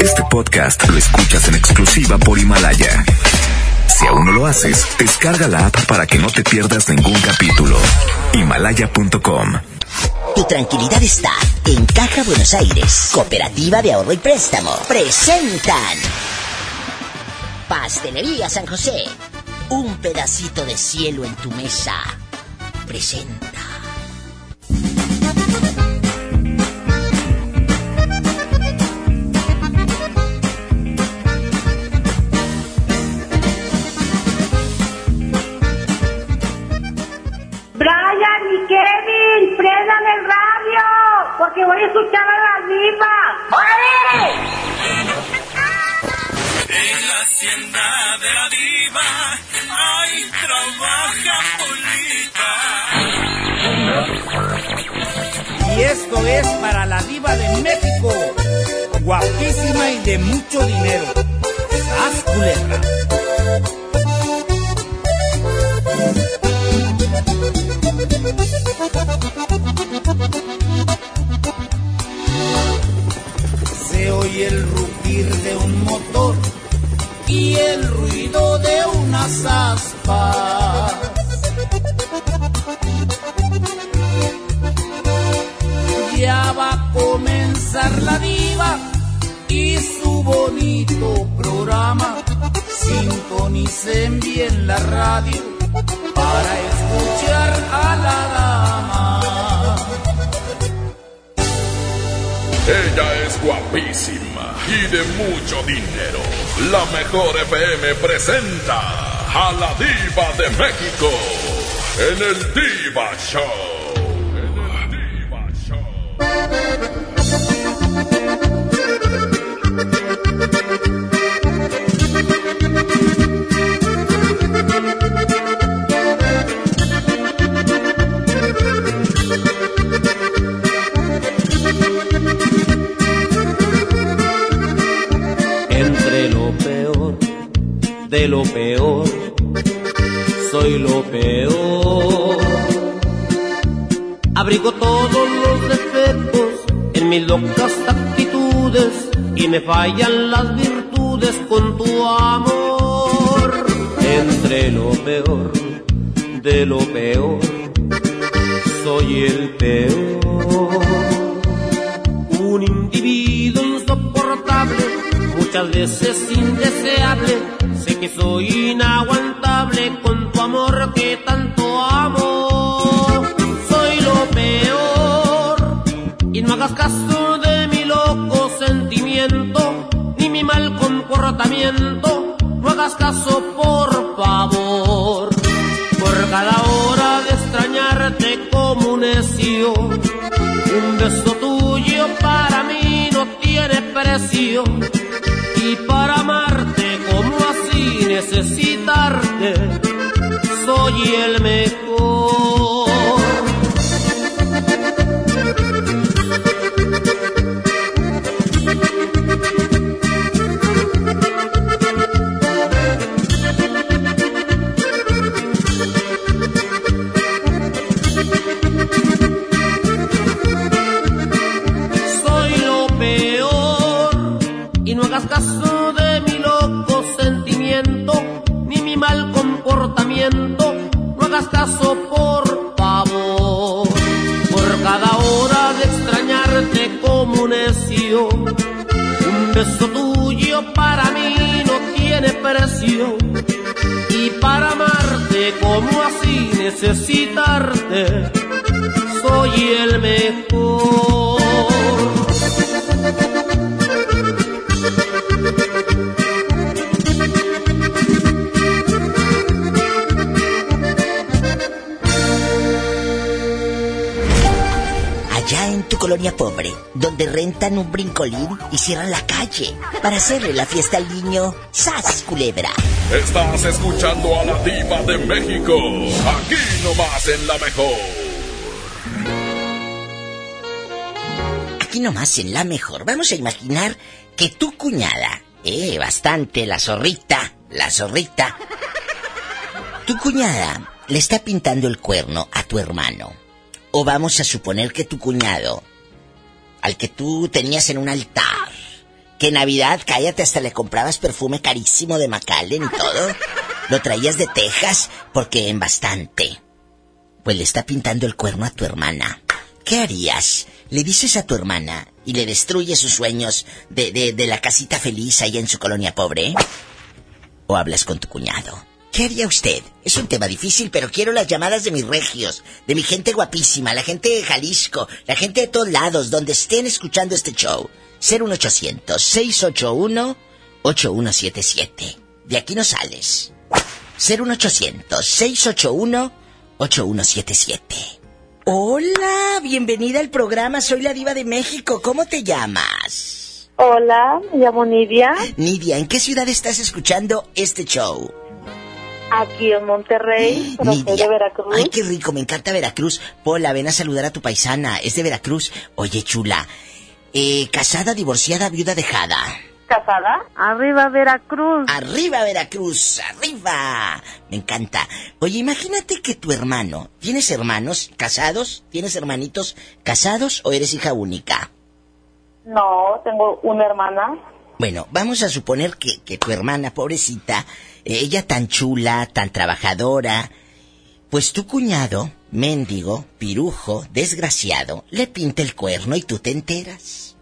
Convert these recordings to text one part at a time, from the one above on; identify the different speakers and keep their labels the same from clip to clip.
Speaker 1: Este podcast lo escuchas en exclusiva por Himalaya. Si aún no lo haces, descarga la app para que no te pierdas ningún capítulo. Himalaya.com
Speaker 2: Tu tranquilidad está en Caja Buenos Aires. Cooperativa de Ahorro y Préstamo. Presentan. Pastelería San José. Un pedacito de cielo en tu mesa. Presenta.
Speaker 3: Porque voy a escuchar a la diva. ¡Órale!
Speaker 4: En la hacienda de la diva, ahí trabaja Polita.
Speaker 5: Y esto es para la diva de México, guapísima y de mucho dinero. ¡Sas, culebra! Se oye el rugir de un motor y el ruido de unas aspas. Ya va a comenzar la diva y su bonito programa. Sintonicen bien la radio para escuchar a la dama.
Speaker 6: Ella es guapísima y de mucho dinero. La mejor FM presenta a la diva de México en el Diva Show.
Speaker 7: De lo peor, soy lo peor. Abrigo todos los defectos en mis locas actitudes y me fallan las virtudes con tu amor. Entre lo peor de lo peor, soy el peor un individuo insoportable, muchas veces indeseable. Soy inaguantable con tu amor que tanto amo. Soy lo peor y no hagas caso de mi loco sentimiento ni mi mal comportamiento. No hagas caso, por favor. Por cada hora de extrañarte como un necio, un beso tuyo para mí no tiene precio. Y para necesitarte, y para amarte como así necesitarte soy el mejor.
Speaker 2: Allá en tu colonia pobre, donde rentan un brincolín y cierran la calle para hacerle la fiesta al niño, ¡sas, culebra!
Speaker 6: Estás escuchando a la diva de México. Aquí nomás en la mejor.
Speaker 2: Aquí nomás en la mejor, vamos a imaginar que tu cuñada, eh, bastante, la zorrita, la zorrita, tu cuñada le está pintando el cuerno a tu hermano. O vamos a suponer que tu cuñado, al que tú tenías en un altar, Que Navidad, cállate, hasta le comprabas perfume carísimo de Macallen y todo. Lo traías de Texas porque en bastante. Pues le está pintando el cuerno a tu hermana. ¿Qué harías? ¿Le dices a tu hermana y le destruyes sus sueños de, de, de la casita feliz allá en su colonia pobre? ¿O hablas con tu cuñado? ¿Qué haría usted? Es un tema difícil, pero quiero las llamadas de mis regios, de mi gente guapísima, la gente de Jalisco, la gente de todos lados, donde estén escuchando este show. 01800-681-8177. De aquí no sales. 01800-681-8177. Hola, bienvenida al programa, soy la diva de México, ¿cómo te llamas?
Speaker 3: Hola, me llamo Nidia,
Speaker 2: Nidia, ¿en qué ciudad estás escuchando este show?
Speaker 3: Aquí en Monterrey, pero soy de Veracruz.
Speaker 2: Ay, qué rico, me encanta Veracruz. Pola, ven a saludar a tu paisana, es de Veracruz. Oye, chula, eh, casada, divorciada, viuda dejada.
Speaker 3: ¿Casada? Arriba Veracruz.
Speaker 2: Arriba Veracruz, arriba. Me encanta. Oye, imagínate que tu hermano, ¿tienes hermanos casados? ¿Tienes hermanitos casados o eres hija única?
Speaker 3: No, tengo una hermana.
Speaker 2: Bueno, vamos a suponer que, que tu hermana, pobrecita, eh, ella tan chula, tan trabajadora, pues tu cuñado, mendigo, pirujo, desgraciado, le pinta el cuerno y tú te enteras.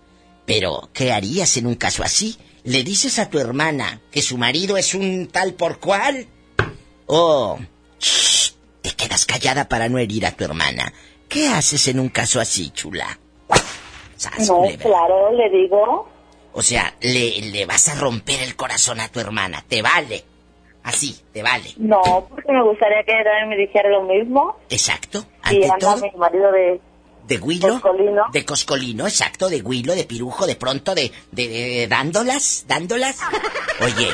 Speaker 2: Pero, ¿qué harías en un caso así? ¿Le dices a tu hermana que su marido es un tal por cual? ¿O shh, te quedas callada para no herir a tu hermana? ¿Qué haces en un caso así, chula?
Speaker 3: No,
Speaker 2: culebra.
Speaker 3: claro, le digo.
Speaker 2: O sea, le, le vas a romper el corazón a tu hermana. Te vale. Así, te vale.
Speaker 3: No, porque me gustaría que también me dijera lo mismo.
Speaker 2: Exacto.
Speaker 3: Y
Speaker 2: Ante
Speaker 3: anda
Speaker 2: todo,
Speaker 3: mi marido de...
Speaker 2: de Huilo.
Speaker 3: Coscolino.
Speaker 2: De Coscolino, exacto. De Huilo, de Pirujo, de pronto, de, de, de- dándolas, dándolas. Oye,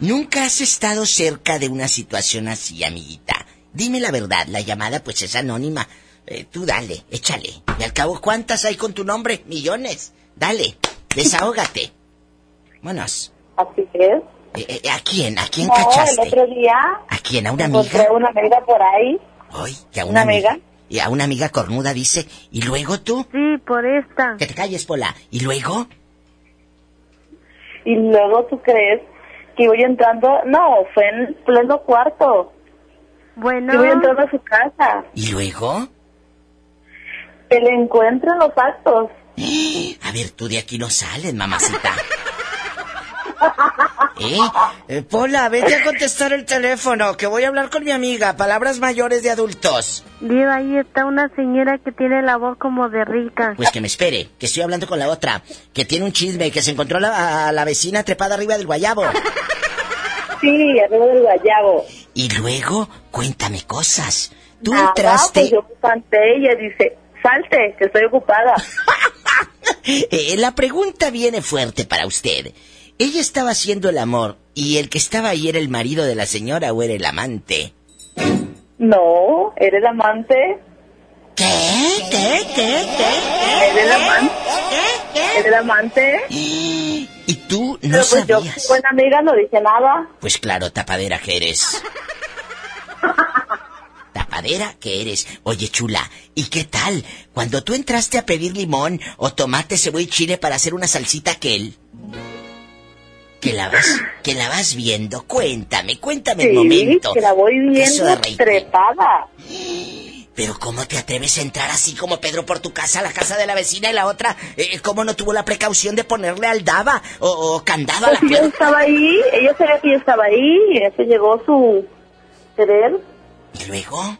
Speaker 2: nunca has estado cerca de una situación así, amiguita. Dime la verdad, la llamada pues es anónima. Eh, tú dale, échale. Y al cabo, ¿cuántas hay con tu nombre? Millones. Dale, desahógate. Vámonos.
Speaker 3: Así es.
Speaker 2: Eh, eh, ¿A quién? ¿A quién
Speaker 3: No, el
Speaker 2: cachaste?
Speaker 3: otro día
Speaker 2: ¿A quién? ¿A una amiga?
Speaker 3: una amiga por ahí.
Speaker 2: Ay, que a
Speaker 3: ¿Una
Speaker 2: una amiga.
Speaker 3: amiga?
Speaker 2: Y a una amiga cornuda dice, ¿y luego tú?
Speaker 3: Sí, por esta.
Speaker 2: Que te calles, Pola. ¿Y luego?
Speaker 3: Y luego tú crees que voy entrando... No, fue en pleno cuarto.
Speaker 8: Bueno,
Speaker 3: Que voy entrando a su casa.
Speaker 2: ¿Y luego?
Speaker 3: Que le encuentro en los actos.
Speaker 2: A ver, tú de aquí no sales, mamacita. ¿Eh? Eh, Pola, vete a contestar el teléfono, que voy a hablar con mi amiga. Palabras mayores de adultos.
Speaker 8: Diva, ahí está una señora que tiene la voz como de rica.
Speaker 2: Pues que me espere, que estoy hablando con la otra, que tiene un chisme, que se encontró la- a la vecina trepada arriba del guayabo.
Speaker 3: Sí, arriba del guayabo.
Speaker 2: Y luego, cuéntame cosas. Tú
Speaker 3: Nada,
Speaker 2: entraste...
Speaker 3: pues yo canté ella dice, salte, que estoy ocupada.
Speaker 2: Eh, la pregunta viene fuerte para usted. Ella estaba haciendo el amor y el que estaba ahí era el marido de la señora o era el amante.
Speaker 3: No, eres amante.
Speaker 2: ¿Qué? ¿Qué? ¿Qué? ¿Qué?
Speaker 3: Eres amante. Eres amante.
Speaker 2: Y tú no
Speaker 3: Pero pues yo,
Speaker 2: sabías.
Speaker 3: buena amiga, no dije nada.
Speaker 2: Pues claro, tapadera que eres. Tapadera que eres. Oye, chula, ¿y qué tal? Cuando tú entraste a pedir limón o tomate, cebolla y chile para hacer una salsita aquel. Que la vas, que la vas viendo. Cuéntame, cuéntame el
Speaker 3: Sí,
Speaker 2: momento.
Speaker 3: que la voy viendo trepada.
Speaker 2: Pero ¿cómo te atreves a entrar así como Pedro por tu casa, la casa de la vecina y la otra? Eh, ¿Cómo no tuvo la precaución de ponerle aldaba o, o candado a la
Speaker 3: Pues yo
Speaker 2: puerta?
Speaker 3: estaba ahí, ella sabía que yo estaba ahí, y eso llegó su querer.
Speaker 2: ¿Y luego?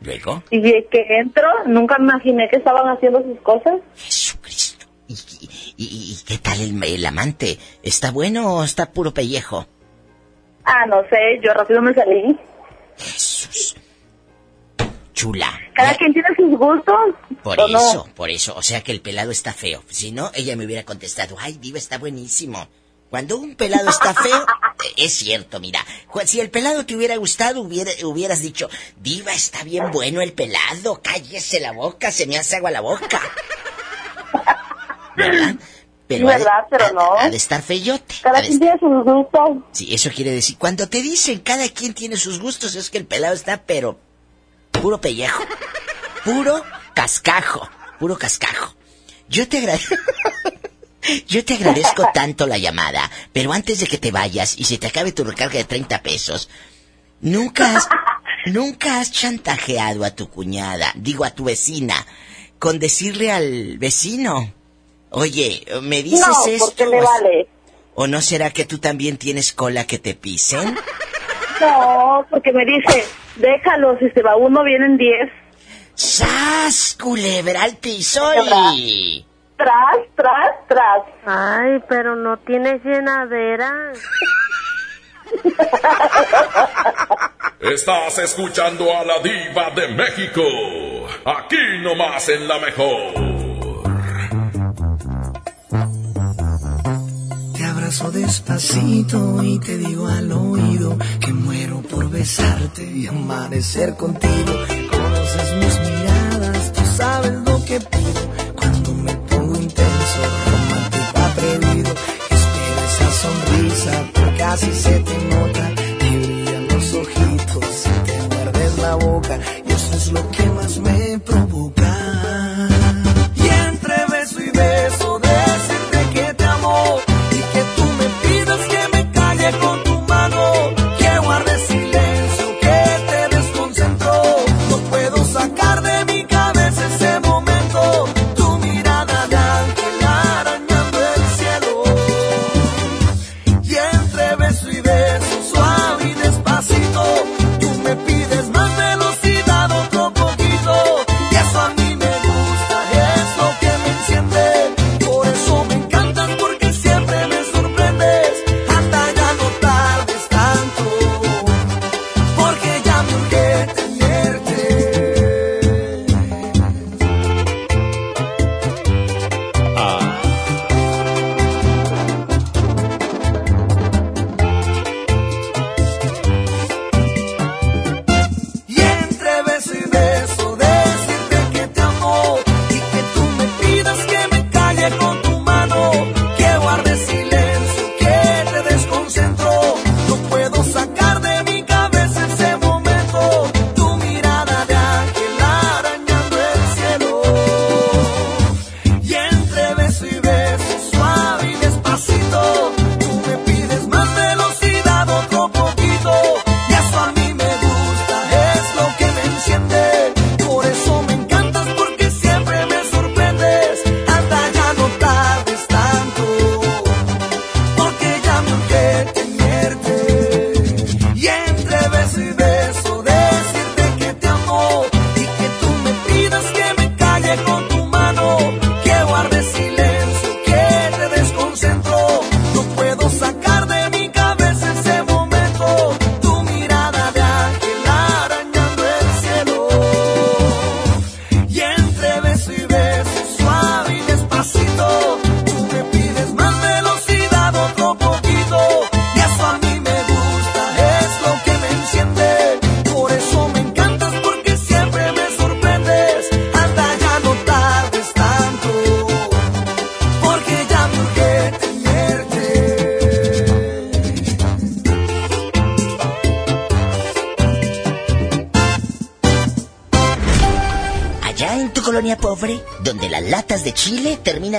Speaker 2: ¿Luego?
Speaker 3: Y que entro, nunca imaginé que estaban haciendo sus cosas.
Speaker 2: Jesucristo. ¿Y, y, y- y qué tal el, el amante? ¿Está bueno o está puro pellejo?
Speaker 3: Ah, no sé, yo rápido me salí.
Speaker 2: Jesús. Chula.
Speaker 3: Cada quien tiene sus gustos.
Speaker 2: Por
Speaker 3: ¿o no?
Speaker 2: eso, por eso. O sea que el pelado está feo. Si no, ella me hubiera contestado, ay, Diva, está buenísimo. Cuando un pelado está feo, es cierto, mira. Si el pelado te hubiera gustado, hubiera- hubieras dicho, Diva, está bien bueno el pelado, cállese la boca, se me hace agua la boca. ¿Verdad? Pero
Speaker 3: Sí, verdad, no.
Speaker 2: Ha de estar feyote.
Speaker 3: Cada quien tiene sus gustos.
Speaker 2: Sí, eso quiere decir, cuando te dicen cada quien tiene sus gustos, es que el pelado está, pero puro pellejo, puro cascajo, puro cascajo. Yo te agradezco. Yo te agradezco tanto la llamada, pero antes de que te vayas y se te acabe tu recarga de 30 pesos, nunca has, nunca has chantajeado a tu cuñada, digo a tu vecina, con decirle al vecino, oye, ¿me dices
Speaker 3: no,
Speaker 2: esto?
Speaker 3: porque me vale.
Speaker 2: ¿O no será que tú también tienes cola que te pisen?
Speaker 3: No, porque me dice, déjalo, si se va uno vienen diez.
Speaker 2: ¡Sas! Culebra al piso y...
Speaker 3: Tras, tras, tras.
Speaker 8: Ay, pero no tienes llenadera.
Speaker 6: Estás escuchando a la diva de México. Aquí nomás en la mejor.
Speaker 9: Te abrazo despacito y te digo al oído que muero por besarte y amanecer contigo. Conoces mis miradas, tú sabes lo que pido casi se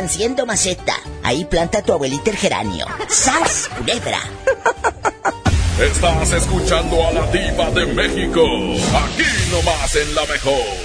Speaker 2: siendo maceta, ahí planta tu abuelita el geranio. ¡Sas, culebra!
Speaker 6: Estás escuchando a la diva de México. Aquí nomás en la mejor.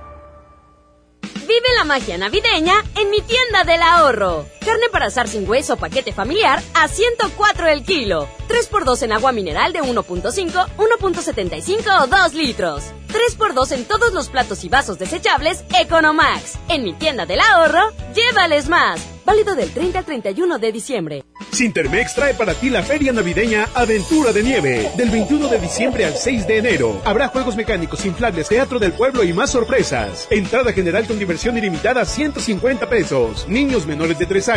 Speaker 10: Vive la magia navideña en mi tienda del ahorro. Carne para asar sin hueso paquete familiar a 104 el kilo. 3x2 en agua mineral de 1.5, 1.75 o 2 litros. 3x2 en todos los platos y vasos desechables Economax. En mi tienda del ahorro, llévales más. Válido del 30 al 31 de diciembre.
Speaker 11: Sintermex trae para ti la feria navideña Aventura de Nieve. Del 21 de diciembre al 6 de enero. Habrá juegos mecánicos, inflables, teatro del pueblo y más sorpresas. Entrada general con diversión ilimitada 150 pesos. Niños menores de 3 años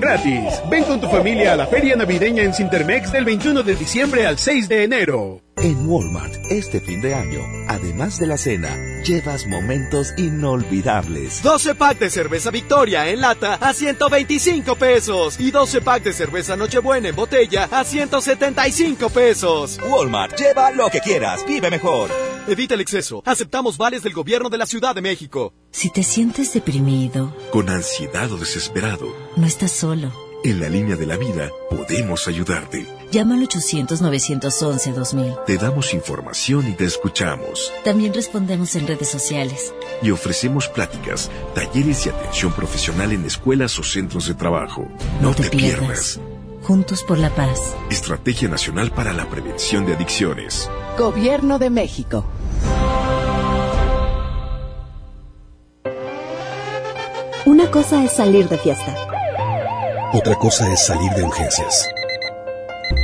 Speaker 11: gratis. Ven con tu familia a la feria navideña en Sintermex del 21 de diciembre al 6 de enero.
Speaker 12: En Walmart, este fin de año, además de la cena, llevas momentos inolvidables.
Speaker 13: 12 pack de cerveza Victoria en lata a 125 pesos y 12 pack de cerveza Nochebuena en botella a 175 pesos.
Speaker 12: Walmart, lleva lo que quieras, vive mejor.
Speaker 13: Evita el exceso. Aceptamos vales del gobierno de la Ciudad de México.
Speaker 14: Si te sientes deprimido,
Speaker 15: con ansiedad o desesperado,
Speaker 14: no estás solo.
Speaker 15: En la línea de la vida podemos ayudarte.
Speaker 14: Llama al 800-911-2000.
Speaker 15: Te damos información y te escuchamos.
Speaker 14: También respondemos en redes sociales.
Speaker 15: Y ofrecemos pláticas, talleres y atención profesional en escuelas o centros de trabajo. No,
Speaker 14: te, pierdas. Juntos por la paz.
Speaker 15: Estrategia Nacional para la Prevención de Adicciones.
Speaker 16: Gobierno de México.
Speaker 17: Una cosa es salir de fiesta.
Speaker 18: Otra cosa es salir de urgencias.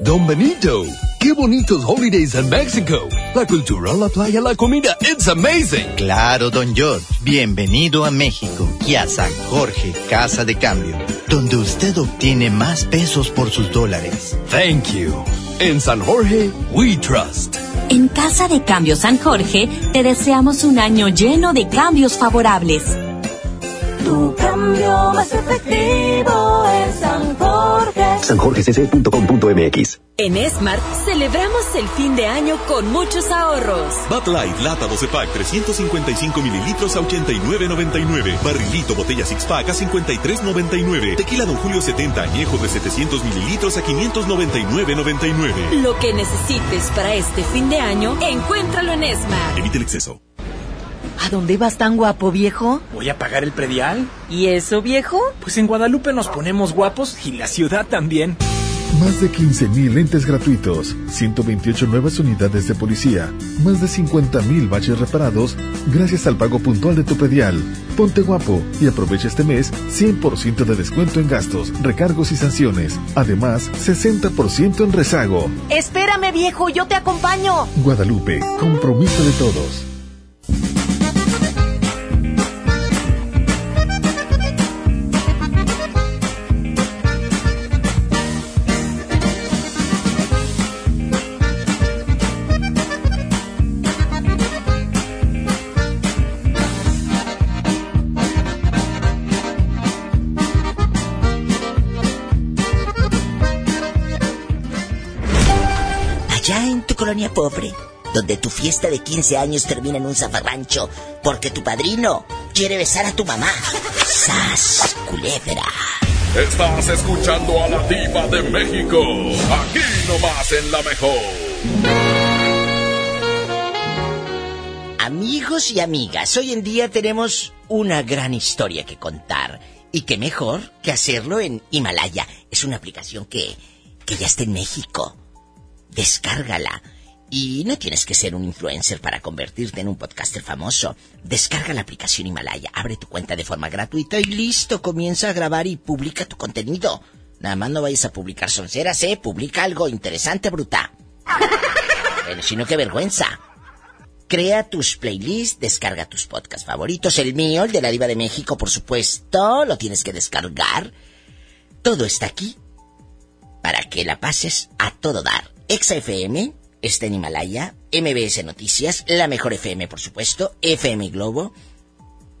Speaker 19: Don Benito, qué bonitos holidays en México. La cultura, la playa, la comida, it's amazing.
Speaker 20: Claro, don George, bienvenido a México y a San Jorge, Casa de Cambio, donde usted obtiene más pesos por sus dólares.
Speaker 19: Thank you. En San Jorge, we trust.
Speaker 21: En Casa de Cambio San Jorge, te deseamos un año lleno de cambios favorables.
Speaker 22: Tu cambio más efectivo en San Jorge.
Speaker 18: sanjorgecc.com.mx
Speaker 21: En Smart celebramos el fin de año con muchos ahorros.
Speaker 23: Bud Light, lata 12 pack, 355 mililitros a 89.99. Barrilito, botella six pack a 53.99. Tequila Don Julio 70 añejo de 700 mililitros a 599.99.
Speaker 21: Lo que necesites para este fin de año, encuéntralo en Smart.
Speaker 23: Evite el exceso.
Speaker 16: ¿A dónde vas tan guapo, viejo?
Speaker 24: Voy a pagar el predial.
Speaker 16: ¿Y eso, viejo?
Speaker 24: Pues en Guadalupe nos ponemos guapos y la ciudad también.
Speaker 25: Más de 15.000 lentes gratuitos, 128 nuevas unidades de policía, más de 50.000 baches reparados gracias al pago puntual de tu predial. Ponte guapo y aprovecha este mes 100% de descuento en gastos, recargos y sanciones. Además, 60% en rezago.
Speaker 16: Espérame, viejo, yo te acompaño.
Speaker 25: Guadalupe, compromiso de todos.
Speaker 2: Colonia pobre, donde tu fiesta de 15 años termina en un zafarrancho porque tu padrino quiere besar a tu mamá. ¡Sas, culebra!
Speaker 6: Estás escuchando a la diva de México, aquí nomás en la mejor.
Speaker 2: Amigos y amigas, hoy en día tenemos una gran historia que contar. Y qué mejor que hacerlo en Himalaya. Es una aplicación que, que ya está en México. Descárgala. Y no tienes que ser un influencer para convertirte en un podcaster famoso. Descarga la aplicación Himalaya, abre tu cuenta de forma gratuita y listo, comienza a grabar y publica tu contenido. Nada más no vayas a publicar sonceras, ¿eh? Publica algo interesante, bruta. Bueno, si no, qué vergüenza. Crea tus playlists, descarga tus podcasts favoritos, el mío, el de la Diva de México, por supuesto, lo tienes que descargar. Todo está aquí para que la pases a todo dar. XFM está en Himalaya, MBS Noticias, la mejor FM, por supuesto, FM Globo.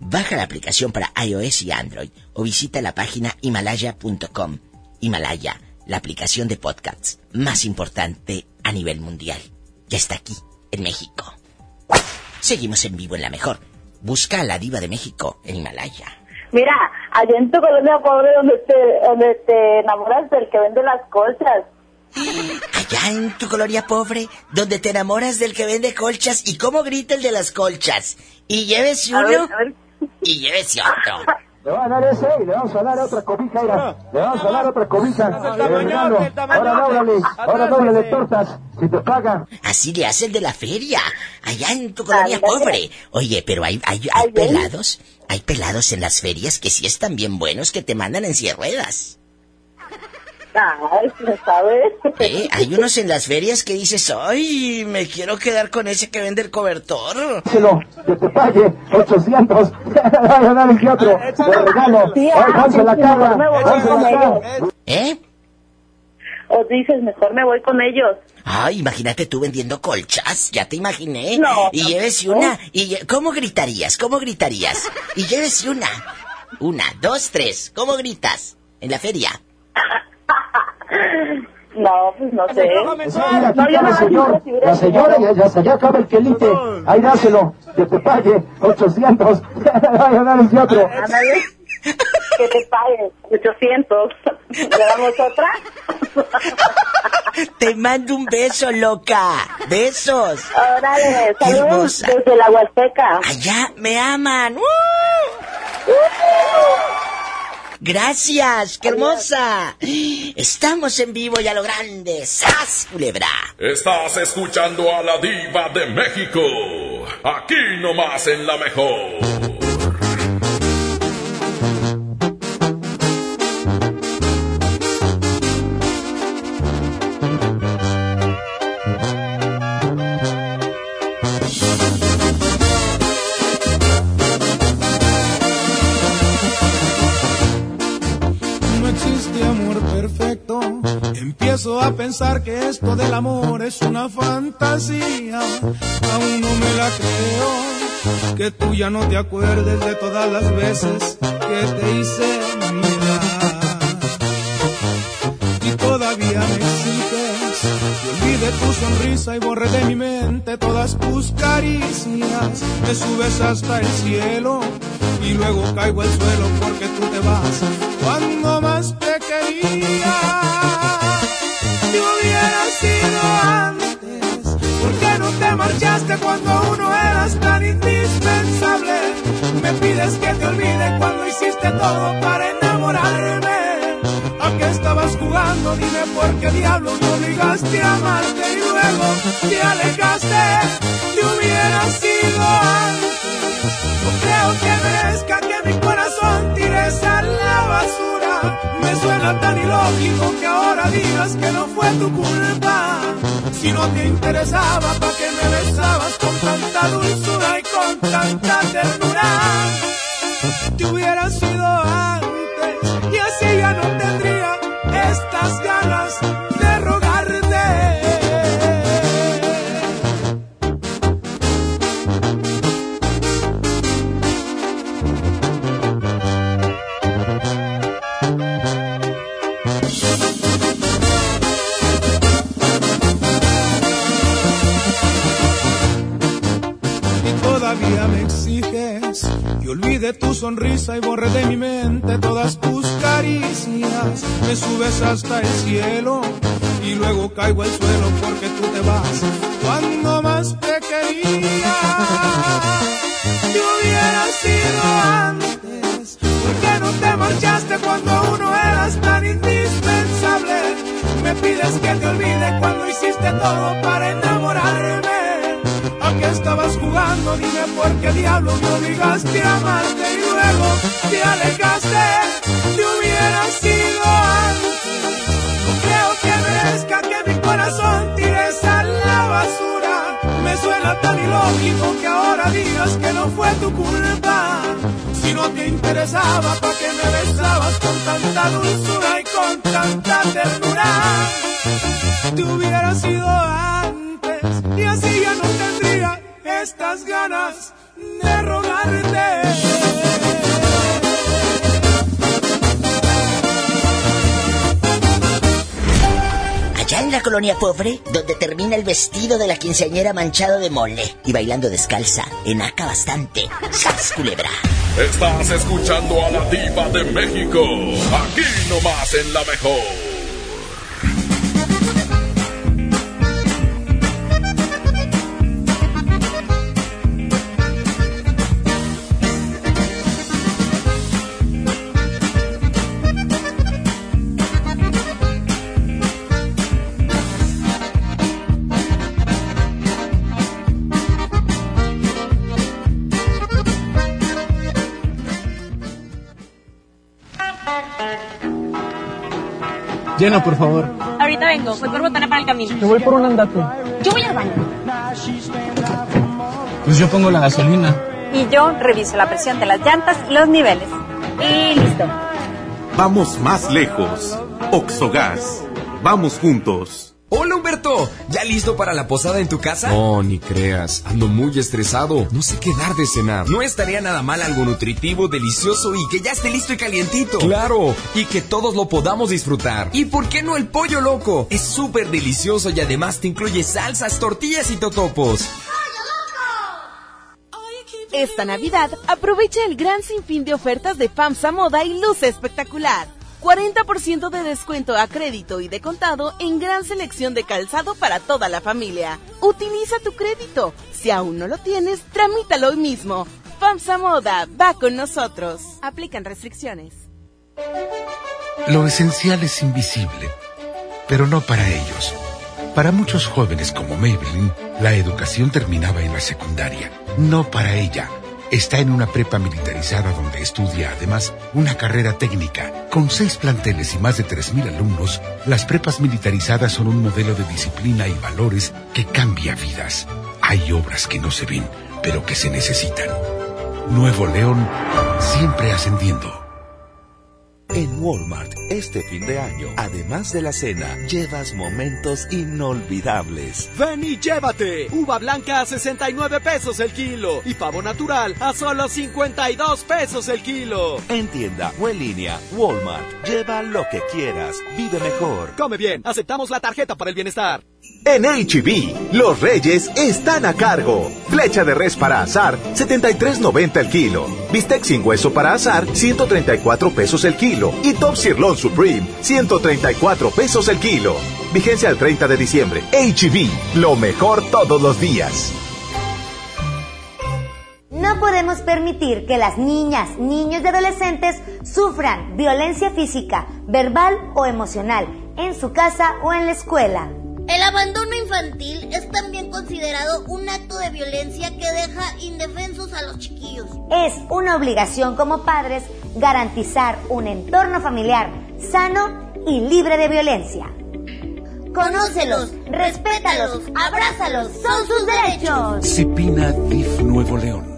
Speaker 2: Baja la aplicación para iOS y Android o visita la página himalaya.com. Himalaya, la aplicación de podcasts más importante a nivel mundial. Ya está aquí, en México. Seguimos en vivo en la mejor. Busca a la diva de México en Himalaya.
Speaker 3: Mira, allá en tu colonia pobre donde te, donde te enamoras del que vende las
Speaker 2: Allá en tu colonia pobre, donde te enamoras del que vende colchas y cómo grita el de las colchas. Y llévese
Speaker 3: A
Speaker 2: uno
Speaker 3: ver, a ver.
Speaker 2: y llévese otro.
Speaker 13: Le van a dar ese y le vamos a dar otra cobija, mira. Le vamos a dar otra cobija. Ahora dóblale, ahora dóblale tortas, si te pagan.
Speaker 2: Así le hace el de la feria, allá en tu colonia pobre. Oye, pero hay, hay, hay pelados, hay pelados en las ferias que sí están bien buenos que te mandan en ruedas.
Speaker 3: Ay, ¿me sabes?
Speaker 2: ¿Eh? Hay unos en las ferias que dices, ay, me quiero quedar con ese que vende el cobertor.
Speaker 13: Dáselo, que te pague 800. Dale, dale, ¿qué otro? De regalo.
Speaker 3: Sí,
Speaker 13: Ay,
Speaker 3: ah,
Speaker 13: la cama.
Speaker 2: ¿Eh?
Speaker 3: O dices, mejor me voy con ellos.
Speaker 2: Ay, imagínate tú vendiendo colchas, ya te imaginé.
Speaker 3: No,
Speaker 2: y
Speaker 3: no, no.
Speaker 2: una. Y ¿Cómo gritarías? ¿Cómo gritarías? Y llévese una. Una, dos, tres. ¿Cómo gritas? En la feria.
Speaker 3: No, pues no sé.
Speaker 13: Mira,
Speaker 3: No, yo
Speaker 13: está
Speaker 3: no
Speaker 13: la señora. La ya, ya, ya acaba el quelite. Ahí dáselo, que te pague 800. Dale, dale, ¿qué otro?
Speaker 3: Ándale. Que te paguen 800. ¿Le damos otra?
Speaker 2: Te mando un beso, loca. Besos.
Speaker 3: Órale, saludos desde la Huasteca.
Speaker 2: Allá me aman. ¡Uh! Gracias, qué hermosa. Estamos en vivo y a lo grande. ¡Sas, culebra!
Speaker 6: Estás escuchando a la diva de México. Aquí nomás en la mejor.
Speaker 26: Pensar que esto del amor es una fantasía. Aún no me la creo. Que tú ya no te acuerdes de todas las veces que te hice mirar. Y todavía me exiges que olvide tu sonrisa y borre de mi mente todas tus caricias. Me subes hasta el cielo y luego caigo al suelo porque tú te vas cuando más te quería. Te cuando aún no eras tan indispensable? Me pides que te olvide cuando hiciste todo para enamorarme. ¿A qué estabas jugando? Dime por qué diablos me obligaste a amarte y luego te alejaste. Si hubiera sido antes, no creo que merezca que mi corazón tires a la basura. Me suena tan ilógico que ahora digas que no fue tu culpa. Si no te interesaba, ¿para qué me besabas con tanta dulzura y con tanta ternura? Te hubiera sido antes y así ya no tendría estas ganas olvide tu sonrisa y borre de mi mente todas tus caricias. Me subes hasta el cielo y luego caigo al suelo porque tú te vas cuando más te quería. Si hubiera sido antes, ¿por qué no te marchaste cuando aún no eras tan indispensable? Me pides que te olvide cuando hiciste todo para enamorarme. ¿A qué estabas jugando? Dime por qué diablo me obligaste a amarte y luego te alejaste. Si hubiera sido antes, no creo que merezca que mi corazón tires a la basura. Me suena tan ilógico que ahora digas que no fue tu culpa. Si no te interesaba, ¿para qué me besabas con tanta dulzura y con tanta ternura? Te hubiera sido antes y así ya no tendría estas ganas de rogarte.
Speaker 2: Allá en la colonia pobre, donde termina el vestido de la quinceañera manchado de mole y bailando descalza, enaca bastante. ¡Sas, culebra!
Speaker 6: Estás escuchando a la diva de México, aquí nomás en la mejor.
Speaker 27: Llena, por favor.
Speaker 28: Ahorita vengo, voy por botana para el camino.
Speaker 27: Me voy por un andate.
Speaker 28: Yo voy al baño.
Speaker 27: Pues yo pongo la gasolina.
Speaker 28: Y yo reviso la presión de las llantas y los niveles. Y listo.
Speaker 29: Vamos más lejos. Oxogas. Vamos juntos.
Speaker 30: ¿Ya listo para la posada en tu casa?
Speaker 31: No, ni creas, ando muy estresado, no sé qué dar de cenar.
Speaker 30: No estaría nada mal algo nutritivo, delicioso y que ya esté listo y calientito.
Speaker 31: Claro, y que todos lo podamos disfrutar.
Speaker 30: ¿Y por qué no el pollo loco? Es súper delicioso y además te incluye salsas, tortillas y totopos.
Speaker 32: Esta Navidad aprovecha el gran sinfín de ofertas de FAMSA Moda y luce espectacular. 40% de descuento a crédito y de contado en gran selección de calzado para toda la familia. Utiliza tu crédito. Si aún no lo tienes, tramítalo hoy mismo. FAMSA Moda, va con nosotros. Aplican restricciones.
Speaker 33: Lo esencial es invisible, pero no para ellos. Para muchos jóvenes como Maybelline, la educación terminaba en la secundaria. No para ella. Está en una prepa militarizada donde estudia además una carrera técnica. Con seis planteles y más de 3.000 alumnos, las prepas militarizadas son un modelo de disciplina y valores que cambia vidas. Hay obras que no se ven, pero que se necesitan. Nuevo León, siempre ascendiendo.
Speaker 34: En Walmart, este fin de año, además de la cena, llevas momentos inolvidables.
Speaker 13: Ven y llévate. Uva blanca a 69 pesos el kilo y pavo natural a solo 52 pesos el kilo.
Speaker 34: En tienda o en línea, Walmart. Lleva lo que quieras. Vive mejor.
Speaker 13: Come bien. Aceptamos la tarjeta para el bienestar.
Speaker 35: En HB, los reyes están a cargo. Flecha de res para azar, 73.90 el kilo. Bistec sin hueso para azar, 134 pesos el kilo. Y Top Sirloin Supreme, 134 pesos el kilo. Vigencia al 30 de diciembre. HB, lo mejor todos los días.
Speaker 36: No podemos permitir que las niñas, niños y adolescentes sufran violencia física, verbal o emocional en su casa o en la escuela.
Speaker 37: El abandono infantil es también considerado un acto de violencia que deja indefensos a los chiquillos.
Speaker 36: Es una obligación como padres garantizar un entorno familiar sano y libre de violencia. Conócelos, respétalos, abrázalos, son sus derechos.
Speaker 33: Cipina DIF Nuevo León.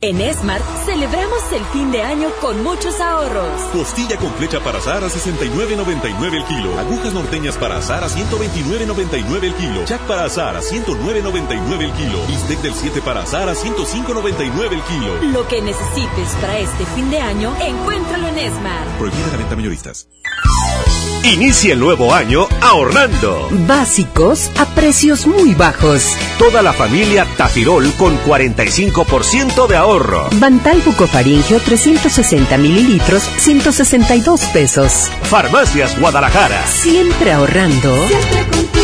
Speaker 21: En Esmart celebramos el fin de año con muchos ahorros.
Speaker 23: Costilla con flecha para asar a 69.99 el kilo. Agujas norteñas para asar a 129.99 el kilo. Jack para asar a 109.99 el kilo. Bistec del 7 para asar a 105.99 el kilo.
Speaker 21: Lo que necesites para este fin de año, encuéntralo en Esmart.
Speaker 23: Prohibida la venta mayoristas.
Speaker 35: Inicia el nuevo año ahorrando.
Speaker 17: Básicos a precios muy bajos.
Speaker 35: Toda la familia Tafirol con 45% de ahorro.
Speaker 17: Bantal bucofaringeo 360 mililitros, 162 pesos.
Speaker 35: Farmacias Guadalajara.
Speaker 17: Siempre ahorrando.
Speaker 36: Siempre contigo.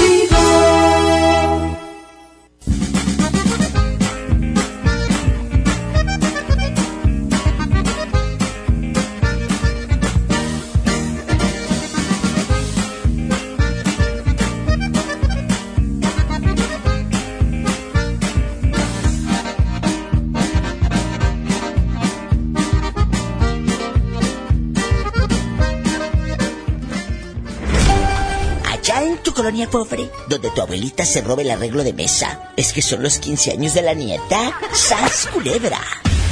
Speaker 2: Pobre, donde tu abuelita se robe el arreglo de mesa. Es que son los 15 años de la nieta. ¡Sas culebra!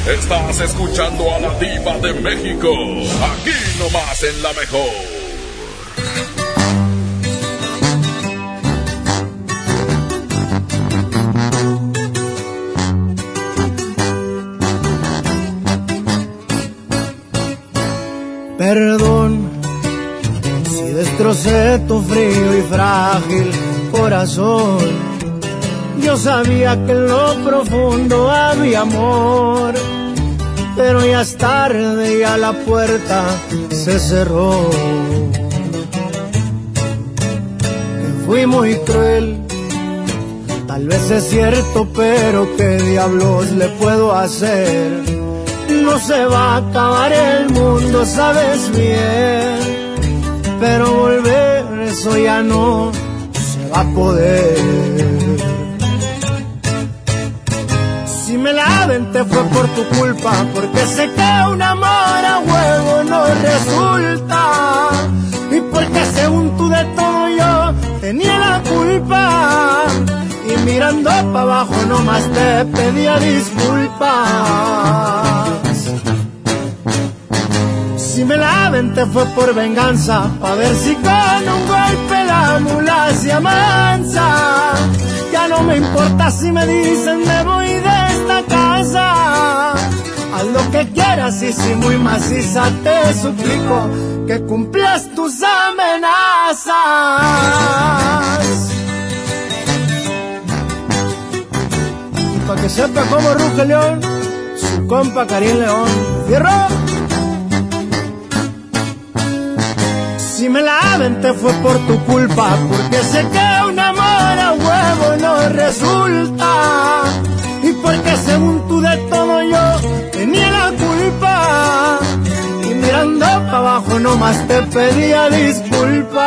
Speaker 6: Estás escuchando a la diva de México. Aquí nomás en la mejor.
Speaker 38: Perdón destrocé tu frío y frágil corazón. Yo sabía que en lo profundo había amor, pero ya es tarde y a la puerta se cerró. Fui muy cruel, tal vez es cierto, pero qué diablos le puedo hacer. No se va a acabar el mundo, sabes bien, pero volver eso ya no se va a poder. Si me la te fue por tu culpa, porque sé que un amor a huevo no resulta. Y porque según tú de todo yo tenía la culpa. Y mirando para abajo nomás te pedía disculpas. Si me la te fue por venganza, pa' ver si con un golpe la mula se amansa. Ya no me importa si me dicen me voy de esta casa. Haz lo que quieras y si muy maciza te suplico que cumplas tus amenazas. Que sepa cómo ruge León, su compa Karim León. Si me la te fue por tu culpa, porque sé que un amor a huevo no resulta. Y porque según tú de todo yo tenía la culpa. Y mirando para abajo nomás te pedía disculpas.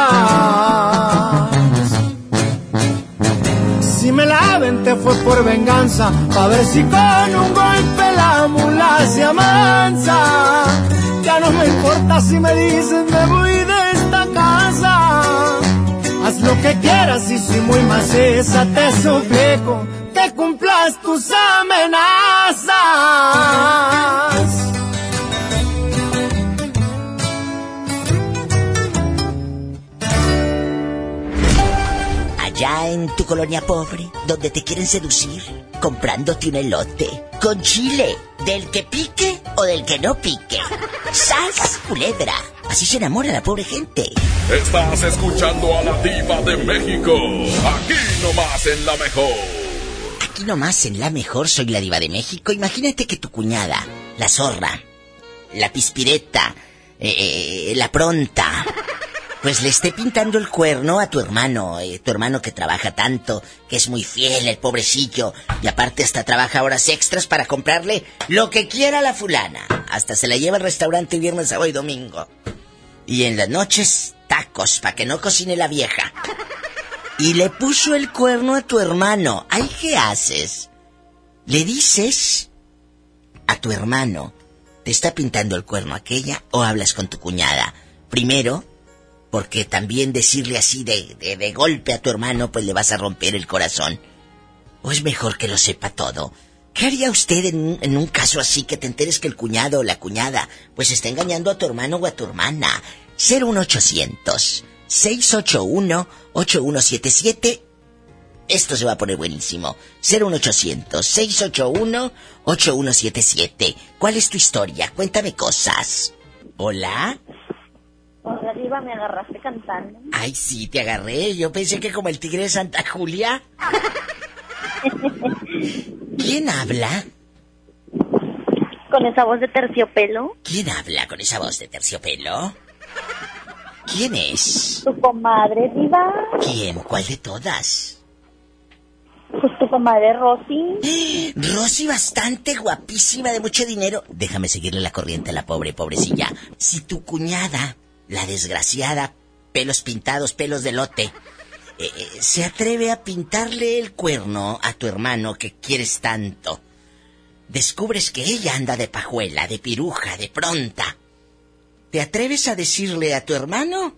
Speaker 38: Si me la te fue por venganza, pa' ver si con un golpe la mula se amansa. Ya no me importa si me dicen me voy lo que quieras y si muy maciza te suplico que cumplas tus amenazas.
Speaker 2: Allá en tu colonia pobre, donde te quieren seducir, comprándote un elote con chile, del que pique o del que no pique. ¡Sas, culebra! Así se enamora la pobre gente.
Speaker 6: Estás escuchando a la diva de México. Aquí nomás en la mejor.
Speaker 2: Aquí nomás en la mejor soy la diva de México. Imagínate que tu cuñada, la zorra, la pispireta, eh, eh, la pronta, pues le esté pintando el cuerno a tu hermano, eh, tu hermano que trabaja tanto, que es muy fiel, el pobrecillo, y aparte hasta trabaja horas extras para comprarle lo que quiera la fulana. Hasta se la lleva al restaurante viernes, sábado y domingo. Y en las noches, tacos, para que no cocine la vieja. Y le puso el cuerno a tu hermano. ¿Ay, qué haces? ¿Le dices a tu hermano, te está pintando el cuerno aquella o hablas con tu cuñada? Primero, porque también decirle así de, de, de, golpe a tu hermano, pues le vas a romper el corazón. ¿O es mejor que lo sepa todo? ¿Qué haría usted en un, en un caso así que te enteres que el cuñado o la cuñada pues está engañando a tu hermano o a tu hermana? 01800 681 8177 esto se va a poner buenísimo. 01800 681 8177 ¿Cuál es tu historia? Cuéntame cosas. ¿Hola?
Speaker 3: Hola, Diva, me agarraste cantando.
Speaker 2: Ay, sí, te agarré. Yo pensé que como el tigre de Santa Julia. ¿Quién habla?
Speaker 3: Con esa voz de terciopelo.
Speaker 2: ¿Quién habla con esa voz de terciopelo? ¿Quién es?
Speaker 3: Tu comadre, Diva.
Speaker 2: ¿Quién? ¿Cuál de todas?
Speaker 3: Pues tu comadre Rosy.
Speaker 2: Rosy bastante guapísima, de mucho dinero. Déjame seguirle la corriente a la pobre, pobrecilla. Si tu cuñada, la desgraciada, pelos pintados, pelos de lote, eh, se atreve a pintarle el cuerno a tu hermano que quieres tanto, descubres que ella anda de pajuela, de piruja, de pronta. ¿Te atreves a decirle a tu hermano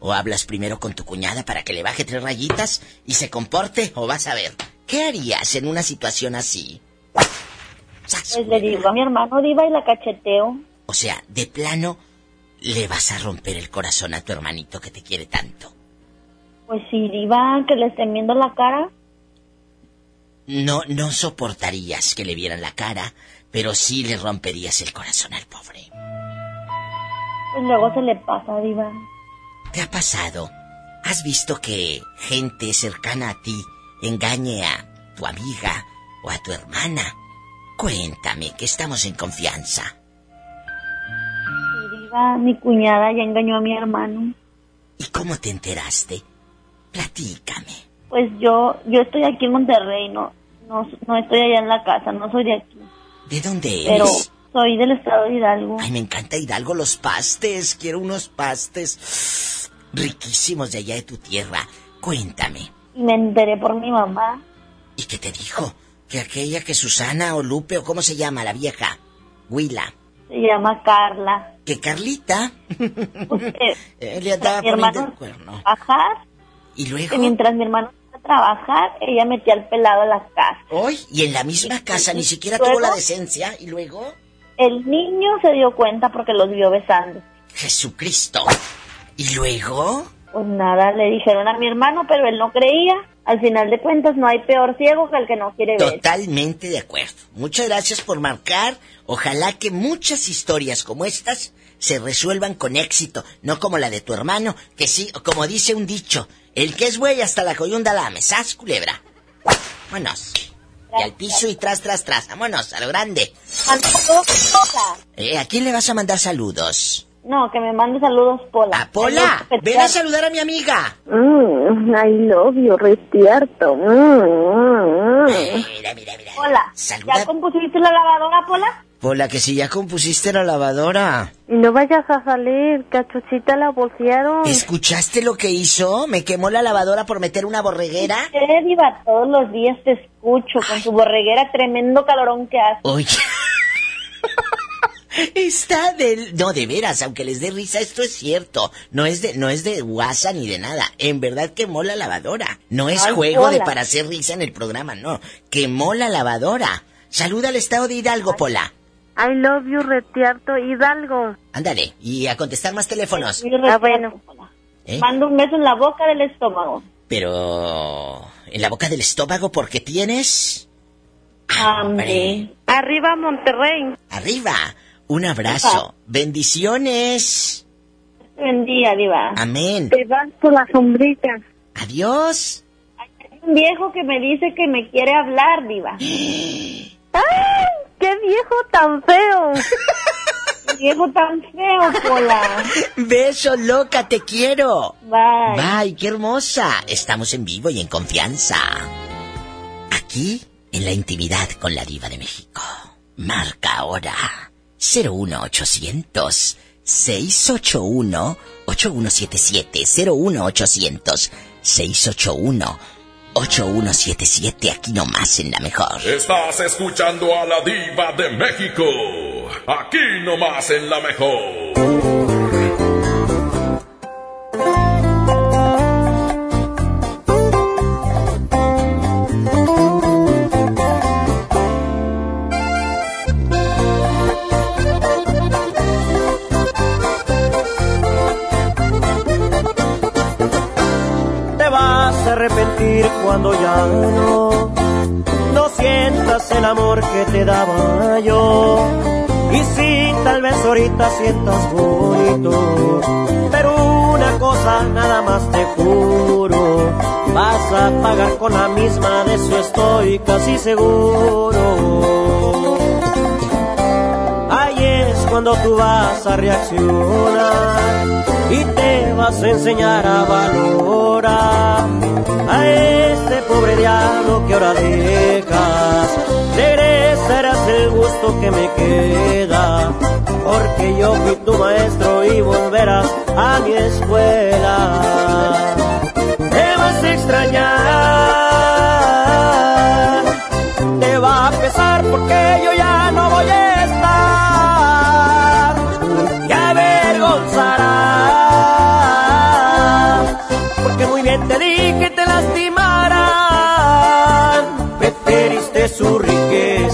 Speaker 2: ¿O hablas primero con tu cuñada para que le baje tres rayitas y se comporte? ¿O vas a ver? ¿Qué harías en una situación así?
Speaker 3: Pues le digo a mi hermano Diva y la cacheteo.
Speaker 2: O sea, de plano, le vas a romper el corazón a tu hermanito que te quiere tanto.
Speaker 3: Pues sí, Diva, que le estén viendo la cara.
Speaker 2: No, no soportarías que le vieran la cara, pero sí le romperías el corazón al pobre.
Speaker 3: Pues luego se le pasa, Diva.
Speaker 2: ¿Te ha pasado? ¿Has visto que gente cercana a ti engañe a tu amiga o a tu hermana? Cuéntame, que estamos en confianza.
Speaker 3: Sí, Diva, mi cuñada ya engañó a mi hermano.
Speaker 2: ¿Y cómo te enteraste? Platícame.
Speaker 3: Pues yo, yo estoy aquí en Monterrey, no, no, no estoy allá en la casa, no soy de aquí.
Speaker 2: ¿De dónde
Speaker 3: Pero
Speaker 2: eres?
Speaker 3: soy del estado de Hidalgo.
Speaker 2: Ay, me encanta Hidalgo, los pastes. Quiero unos pastes riquísimos de allá de tu tierra. Cuéntame.
Speaker 3: Y me enteré por mi mamá.
Speaker 2: ¿Y qué te dijo? Que aquella que Susana o Lupe o cómo se llama la vieja, Huila,
Speaker 3: Se llama Carla.
Speaker 2: que Carlita
Speaker 3: Pues, eh,
Speaker 2: le andaba poniendo
Speaker 3: hermano
Speaker 2: el cuerno.
Speaker 3: trabajar,
Speaker 2: Y luego,
Speaker 3: mientras mi hermano iba a trabajar, ella metía al pelado a la casa.
Speaker 2: hoy, y en la misma casa, ni siquiera
Speaker 3: luego?
Speaker 2: tuvo la decencia, y luego,
Speaker 3: El niño se dio cuenta porque los vio besando.
Speaker 2: Jesucristo. Y luego,
Speaker 3: Pues nada, le dijeron a mi hermano, pero él no creía. Al final de cuentas, no hay peor ciego que el que no quiere ver.
Speaker 2: Totalmente de acuerdo. Muchas gracias por marcar. Ojalá que muchas historias como estas se resuelvan con éxito, no como la de tu hermano, que sí, como dice un dicho, el que es güey hasta la coyunda la mesas, culebra. Vámonos. Y al piso y tras, tras, tras. Vámonos, a lo grande. Eh, ¿A quién le vas a mandar saludos?
Speaker 3: No, que me mande saludos, Pola.
Speaker 2: ¿A Pola? Ven a saludar a mi amiga.
Speaker 3: Mm, I love you, Restierto. Mm,
Speaker 2: Mira, mira, mira.
Speaker 3: Hola,
Speaker 2: Saluda-
Speaker 3: ¿ya compusiste la lavadora, Pola?
Speaker 2: Pola, que si ya compusiste la lavadora.
Speaker 3: Y no vayas a salir, cachuchita la bolsearon.
Speaker 2: ¿Escuchaste lo que hizo? Me quemó la lavadora por meter una borreguera.
Speaker 3: Eh, Diva, todos los días te escucho con tu borreguera, tremendo calorón que hace.
Speaker 2: Oye. Está del... No, de veras, aunque les dé risa, esto es cierto. No es de, no es de guasa ni de nada. En verdad quemó la lavadora. No es
Speaker 3: Ay,
Speaker 2: juego de para hacer risa en el programa, no. Quemó la lavadora. Saluda al estado de Hidalgo, Pola.
Speaker 3: I love you, Restierto Hidalgo.
Speaker 2: Ándale, y a contestar más teléfonos.
Speaker 3: Ah, bueno.
Speaker 2: ¿Eh?
Speaker 3: Mando un beso en la boca del estómago.
Speaker 2: Pero... En la boca del estómago, porque tienes...
Speaker 3: Hambre. Arriba, Monterrey.
Speaker 2: Arriba. Un abrazo. Bendiciones.
Speaker 3: Buen día, Diva.
Speaker 2: Amén.
Speaker 3: Te vas por la sombrita.
Speaker 2: Adiós.
Speaker 3: Hay un viejo que me dice que me quiere hablar, Diva. ¡Ay! ¡Qué viejo tan feo! ¡Qué viejo tan feo, Pola!
Speaker 2: Beso loca, te quiero.
Speaker 3: Bye.
Speaker 2: Bye, qué hermosa. Estamos en vivo y en confianza. Aquí, en la intimidad con la diva de México. Marca ahora 01800 681 8177 01800 681 8177 aquí nomás en la mejor.
Speaker 6: Estás escuchando a la diva de México. Aquí nomás en la mejor.
Speaker 7: Cuando ya no, no sientas el amor que te daba yo. Y si tal vez ahorita sientas bonito, pero una cosa nada más te juro, vas a pagar con la misma, de eso estoy casi seguro. Cuando tú vas a reaccionar y te vas a enseñar a valorar a este pobre diablo que ahora dejas. Regresarás el gusto que me queda, porque yo fui tu maestro y volverás a mi escuela. Te vas a extrañar,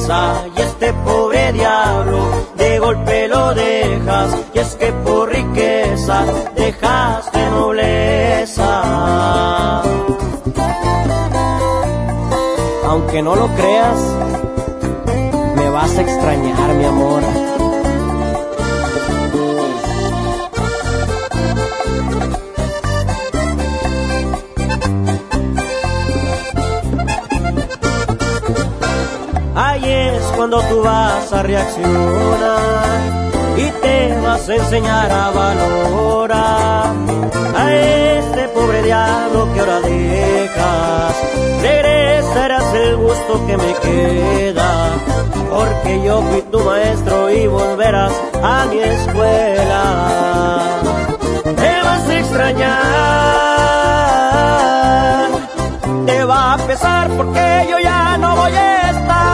Speaker 7: y este pobre diablo de golpe lo dejas y es que por riqueza dejaste nobleza. Aunque no lo creas, me vas a extrañar mi amor. Cuando tú vas a reaccionar y te vas a enseñar a valorar a este pobre diablo que ahora dejas. Regresarás el gusto que me queda, porque yo fui tu maestro y volverás a mi escuela. Te vas a extrañar, te va a pesar porque yo ya no voy a estar.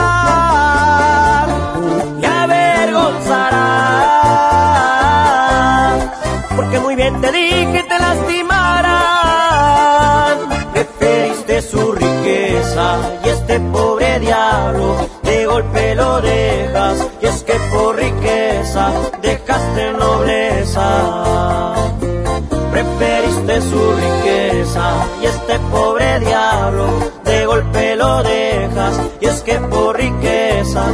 Speaker 7: Bien te dije te lastimarán. Preferiste su riqueza y este pobre diablo de golpe lo dejas. Y es que por riqueza dejaste nobleza. Preferiste su riqueza y este pobre diablo de golpe lo dejas. Y es que por riqueza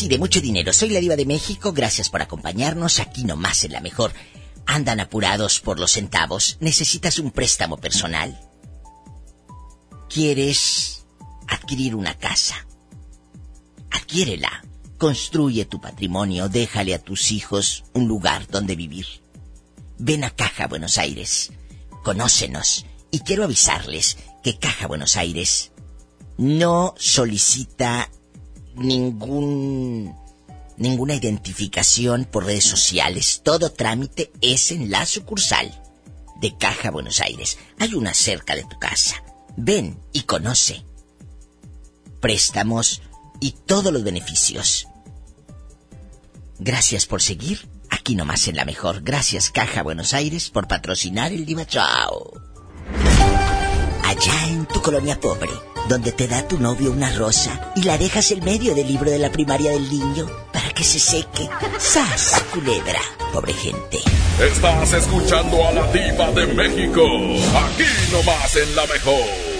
Speaker 2: y de mucho dinero. Soy la diva de México. Gracias por acompañarnos aquí nomás en la mejor. Andan apurados por los centavos. ¿Necesitas un préstamo personal? ¿Quieres adquirir una casa? Adquiérela. Construye tu patrimonio. Déjale a tus hijos un lugar donde vivir. Ven a Caja Buenos Aires. Conócenos. Y quiero avisarles que Caja Buenos Aires no solicita ningún ninguna identificación por redes sociales. Todo trámite es en la sucursal de Caja Buenos Aires. Hay una cerca de tu casa. Ven y conoce. Préstamos y todos los beneficios. Gracias por seguir aquí nomás en la mejor. Gracias Caja Buenos Aires por patrocinar el Diva Chao. Allá en tu colonia pobre, donde te da tu novio una rosa y la dejas en medio del libro de la primaria del niño para que se seque. ¡Sas, culebra! Pobre gente.
Speaker 6: Estás escuchando a la diva de México, aquí nomás en la mejor.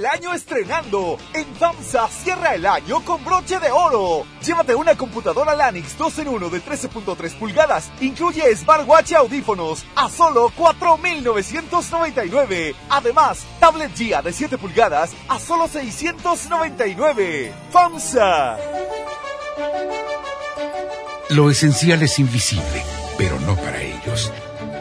Speaker 39: El año estrenando. En FAMSA cierra el año con broche de oro. Llévate una computadora Lanix 2 en 1 de 13.3 pulgadas. Incluye smartwatch y audífonos a solo 4.999. Además, tablet Gia de 7 pulgadas a solo 699. FAMSA.
Speaker 33: Lo esencial es invisible, pero no para ellos.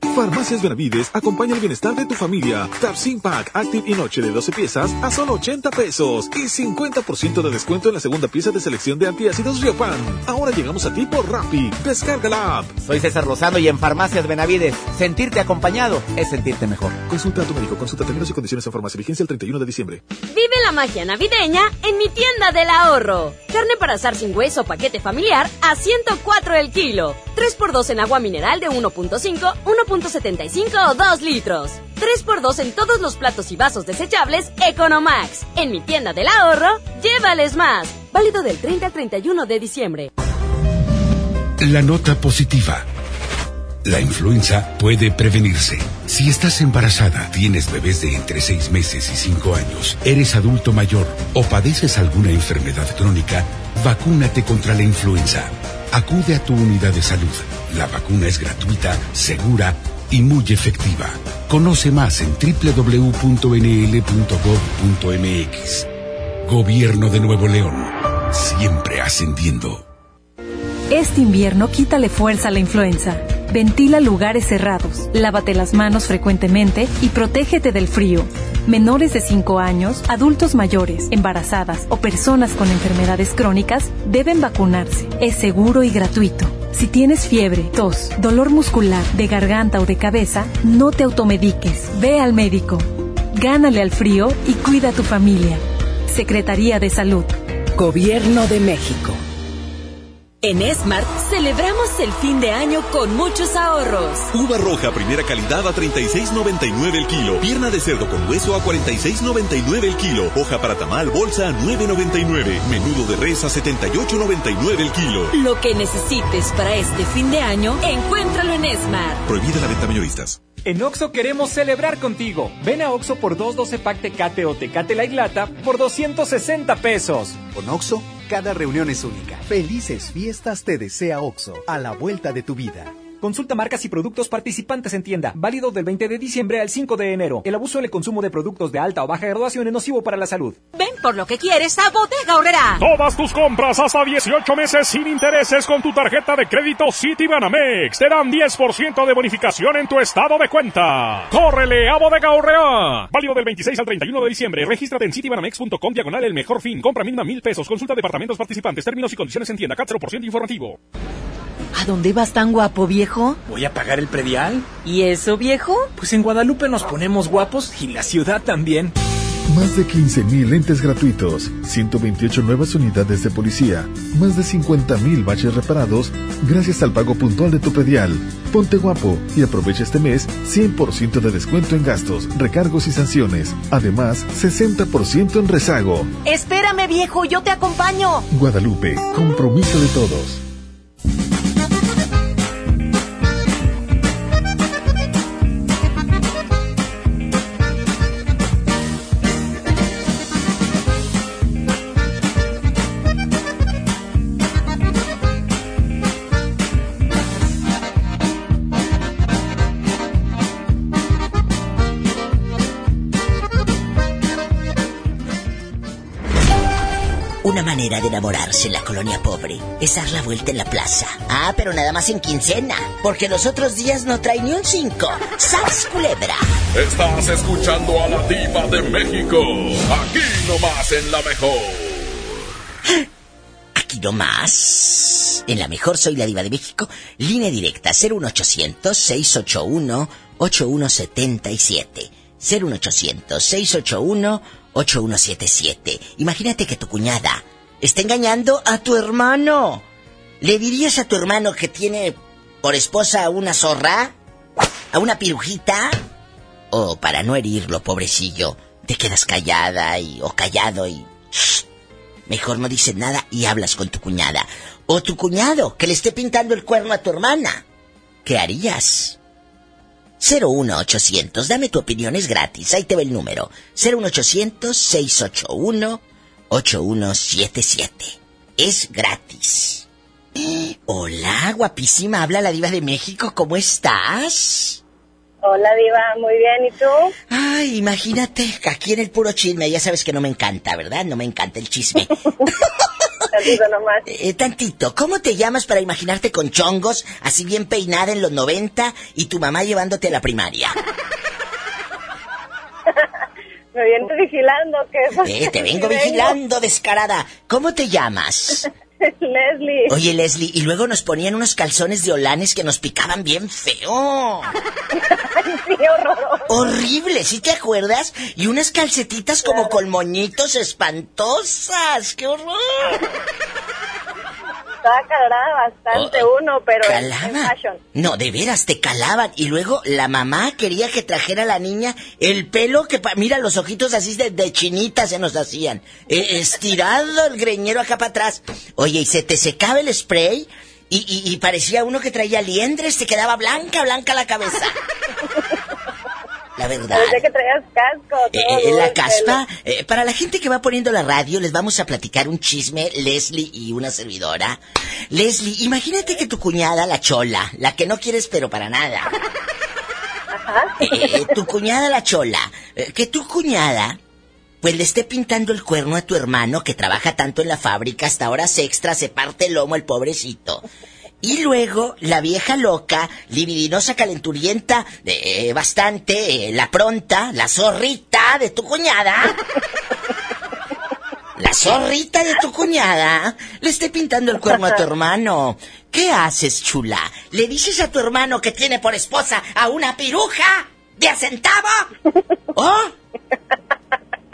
Speaker 18: Farmacias Benavides acompaña el bienestar de tu familia. Tapsin Pack Active y Noche de 12 piezas a solo 80 pesos y 50% de descuento en la segunda pieza de selección de antiácidos Riopan. Ahora llegamos a ti por Rappi. Descarga la app.
Speaker 5: Soy César Lozano y en Farmacias Benavides, sentirte acompañado es sentirte mejor.
Speaker 18: Consulta a tu médico, consulta términos y condiciones en farmacia. Vigencia el 31 de diciembre.
Speaker 10: Vive la magia navideña en mi tienda del ahorro. Carne para asar sin hueso paquete familiar a 104 el kilo. 3x2 en agua mineral de 1.5, 1.75 o 2 litros. 3x2 en todos los platos y vasos desechables Economax. En mi tienda del ahorro, llévales más. Válido del 30 al 31 de diciembre.
Speaker 33: La nota positiva. La influenza puede prevenirse. Si estás embarazada, tienes bebés de entre 6 meses y 5 años, eres adulto mayor o padeces alguna enfermedad crónica, vacúnate contra la influenza. Acude a tu unidad de salud. La vacuna es gratuita, segura y muy efectiva. Conoce más en www.nl.gov.mx. Gobierno de Nuevo León, siempre ascendiendo.
Speaker 40: Este invierno quítale fuerza a la influenza. Ventila lugares cerrados, lávate las manos frecuentemente y protégete del frío. Menores de 5 años, adultos mayores, embarazadas o personas con enfermedades crónicas deben vacunarse. Es seguro y gratuito. Si tienes fiebre, tos, dolor muscular, de garganta o de cabeza, no te automediques. Ve al médico. Gánale al frío y cuida a tu familia. Secretaría de Salud.
Speaker 17: Gobierno de México.
Speaker 21: En Smart celebramos el fin de año con muchos ahorros.
Speaker 23: Uva roja primera calidad a 36.99 el kilo. Pierna de cerdo con hueso a 46.99 el kilo. Hoja para tamal bolsa a 9.99. Menudo de res a 78.99 el kilo.
Speaker 21: Lo que necesites para este fin de año, encuéntralo en Smart.
Speaker 23: Prohibida la venta mayoristas.
Speaker 41: En Oxo queremos celebrar contigo. Ven a Oxo por 212 pack Tecate o Tecate Light Lata por 260 pesos.
Speaker 42: Con Oxo, cada reunión es única. Felices fiestas te desea Oxo, a la vuelta de tu vida.
Speaker 41: Consulta marcas y productos participantes en tienda. Válido del 20 de diciembre al 5 de enero. El abuso del consumo de productos de alta o baja graduación es nocivo para la salud.
Speaker 21: Ven por lo que quieres a Bodega Horrera.
Speaker 43: Todas tus compras hasta 18 meses sin intereses con tu tarjeta de crédito Citibanamex te dan 10% de bonificación en tu estado de cuenta. ¡Córrele a Bodega Horrera! Válido del 26 al 31 de diciembre. Regístrate en citibanamex.com diagonal el mejor fin. Compra mínima mil pesos. Consulta departamentos participantes. Términos y condiciones en tienda. CAT 0% informativo.
Speaker 16: ¿A dónde vas tan guapo, viejo?
Speaker 44: Voy a pagar el predial.
Speaker 16: ¿Y eso, viejo?
Speaker 44: Pues en Guadalupe nos ponemos guapos y la ciudad también.
Speaker 25: Más de 15.000 lentes gratuitos, 128 nuevas unidades de policía, más de 50.000 baches reparados gracias al pago puntual de tu predial. Ponte guapo y aprovecha este mes 100% de descuento en gastos, recargos y sanciones. Además, 60% en rezago.
Speaker 16: Espérame, viejo, yo te acompaño.
Speaker 25: Guadalupe, compromiso de todos.
Speaker 2: Manera de enamorarse en la colonia pobre es dar la vuelta en la plaza. Ah, pero nada más en quincena, porque los otros días no trae ni un cinco. ¡Sas, culebra!
Speaker 6: Estás escuchando a la diva de México. Aquí nomás en la mejor.
Speaker 2: Aquí nomás. En la mejor soy la diva de México. Línea directa 01800-681-8177. 01800-681-8177. Imagínate que tu cuñada está engañando a tu hermano. ¿Le dirías a tu hermano que tiene por esposa a una zorra? ¿A una pirujita? O para no herirlo, pobrecillo, te quedas callada y o callado y mejor no dices nada y hablas con tu cuñada. O tu cuñado que le esté pintando el cuerno a tu hermana. ¿Qué harías? 01800, dame tu opinión, es gratis, ahí te va el número. 01800-681-8177. Es gratis. Hola, guapísima, habla la diva de México, ¿cómo estás?
Speaker 3: Hola, Diva, muy bien, ¿y tú?
Speaker 2: Ay, imagínate, aquí en el puro chisme, ya sabes que no me encanta, ¿verdad? No me encanta el chisme.
Speaker 3: Tantito nomás.
Speaker 2: Eh, tantito, ¿cómo te llamas para imaginarte con chongos, así bien peinada en los 90 y tu mamá llevándote a la primaria?
Speaker 3: Me vienes vigilando, ¿qué?
Speaker 2: Eh, te vengo vigilando, descarada. ¿Cómo te llamas?
Speaker 3: Leslie.
Speaker 2: Oye, Leslie, y luego nos ponían unos calzones de olanes que nos picaban bien feo.
Speaker 3: sí, horroroso.
Speaker 2: Horrible, ¿sí te acuerdas? Y unas calcetitas como con moñitos espantosas. ¡Qué horror!
Speaker 3: Estaba calada bastante uno, pero en- en
Speaker 2: Calaba. No, de veras, te calaban. Y luego la mamá quería que trajera a la niña el pelo que... Mira, los ojitos así de, de chinita se nos hacían. Eh, estirado el greñero acá para atrás. Oye, y se te secaba el spray y, y- y parecía uno que traía liendres, te quedaba blanca, blanca la cabeza. La verdad.
Speaker 3: Que traías casco.
Speaker 2: Eh, eh, la caspa, eh, para la gente que va poniendo la radio, les vamos a platicar un chisme, Leslie y una servidora. Leslie, imagínate que tu cuñada, la chola, la que no quieres pero para nada, Ajá. Eh, tu cuñada la chola, que tu cuñada pues le esté pintando el cuerno a tu hermano que trabaja tanto en la fábrica hasta horas extras, se parte el lomo el pobrecito. Y luego la vieja loca, libidinosa, calenturienta, de, bastante, la pronta, la zorrita de tu cuñada. La zorrita de tu cuñada le esté pintando el cuerno a tu hermano. ¿Qué haces, chula? ¿Le dices a tu hermano que tiene por esposa a una piruja de acentavo? ¿Oh?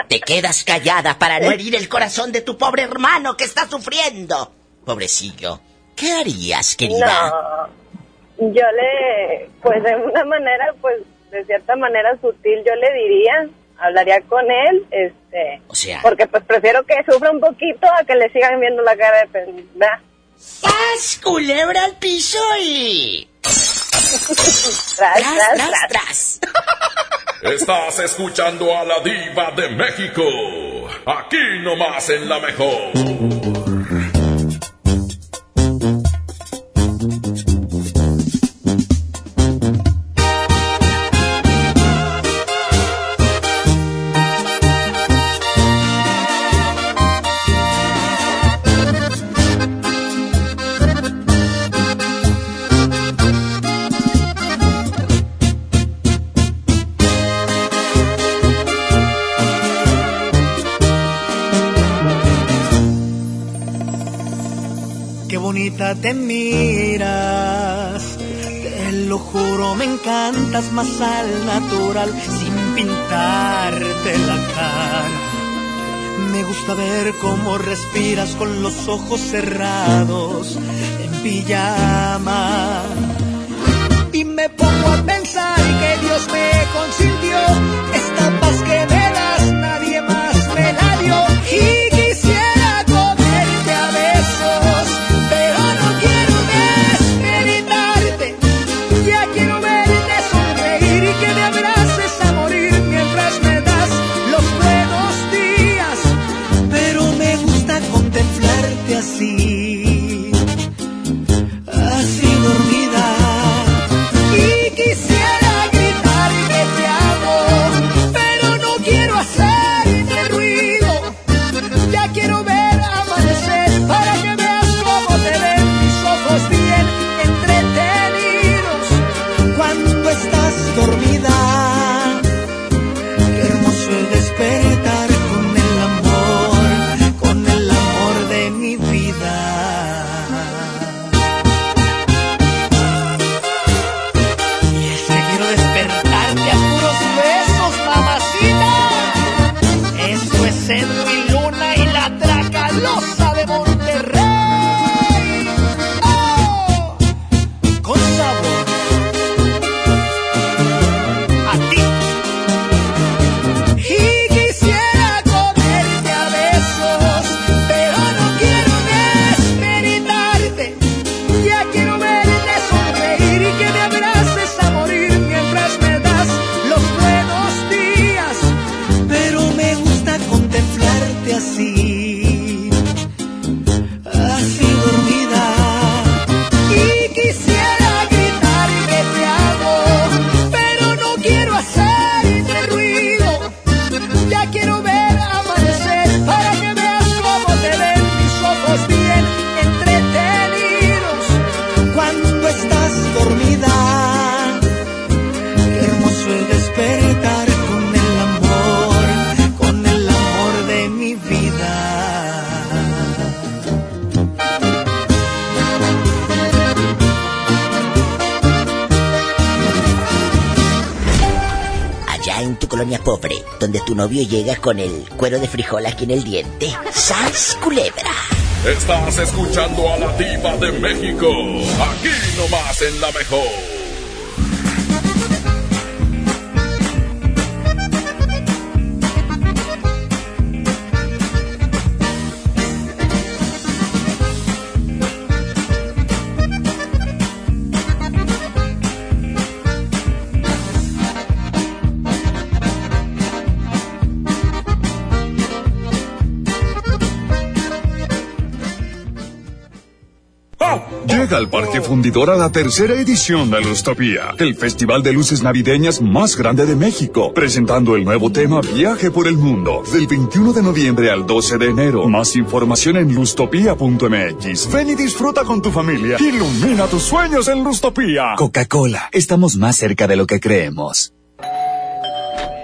Speaker 2: Te quedas callada para no herir el corazón de tu pobre hermano que está sufriendo. Pobrecillo. ¿Qué harías, querida?
Speaker 3: No, yo le, pues de una manera, pues de cierta manera sutil, yo le diría, hablaría con él, este,
Speaker 2: o sea,
Speaker 3: porque pues prefiero que sufra un poquito a que le sigan viendo la cara de pendeja.
Speaker 2: ¡Sas, culebra al piso y...
Speaker 3: tras,
Speaker 2: tras, tras, tras.
Speaker 6: Estás escuchando a la diva de México, aquí nomás en la mejor.
Speaker 38: Te miras, te lo juro, me encantas más al natural, sin pintarte la cara. Me gusta ver cómo respiras con los ojos cerrados, en pijama. Y me pongo a pensar que Dios me consintió, esta paz
Speaker 2: donde tu novio llega con el cuero de frijol aquí en el diente. ¡Sas, culebra!
Speaker 6: Estás escuchando a la diva de México, aquí nomás en la mejor.
Speaker 18: Al Parque Fundidora la tercera edición de Lustopía, el festival de luces navideñas más grande de México, presentando el nuevo tema Viaje por el Mundo, del 21 de noviembre al 12 de enero. Más información en lustopía.mx. Ven y disfruta con tu familia. Ilumina tus sueños en Lustopía.
Speaker 45: Coca-Cola, estamos más cerca de lo que creemos.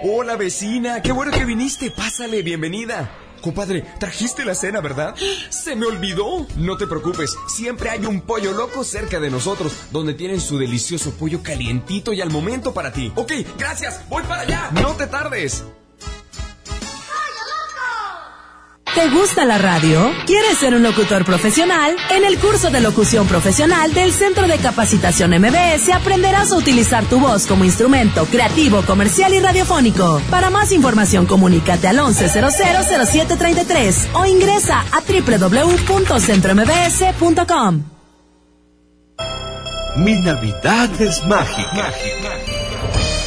Speaker 46: Hola vecina, qué bueno que viniste. Pásale, bienvenida. Compadre, trajiste la cena, ¿verdad? Se me olvidó. No te preocupes, siempre hay un pollo loco cerca de nosotros, donde tienen su delicioso pollo calientito y al momento para ti. Ok, gracias, voy para allá. No te tardes.
Speaker 47: ¿Te gusta la radio? ¿Quieres ser un locutor profesional? En el curso de locución profesional del Centro de Capacitación MBS aprenderás a utilizar tu voz como instrumento creativo, comercial y radiofónico. Para más información comunícate al 11000733 o ingresa a www.centrombs.com.
Speaker 23: Mi Navidad es mágica.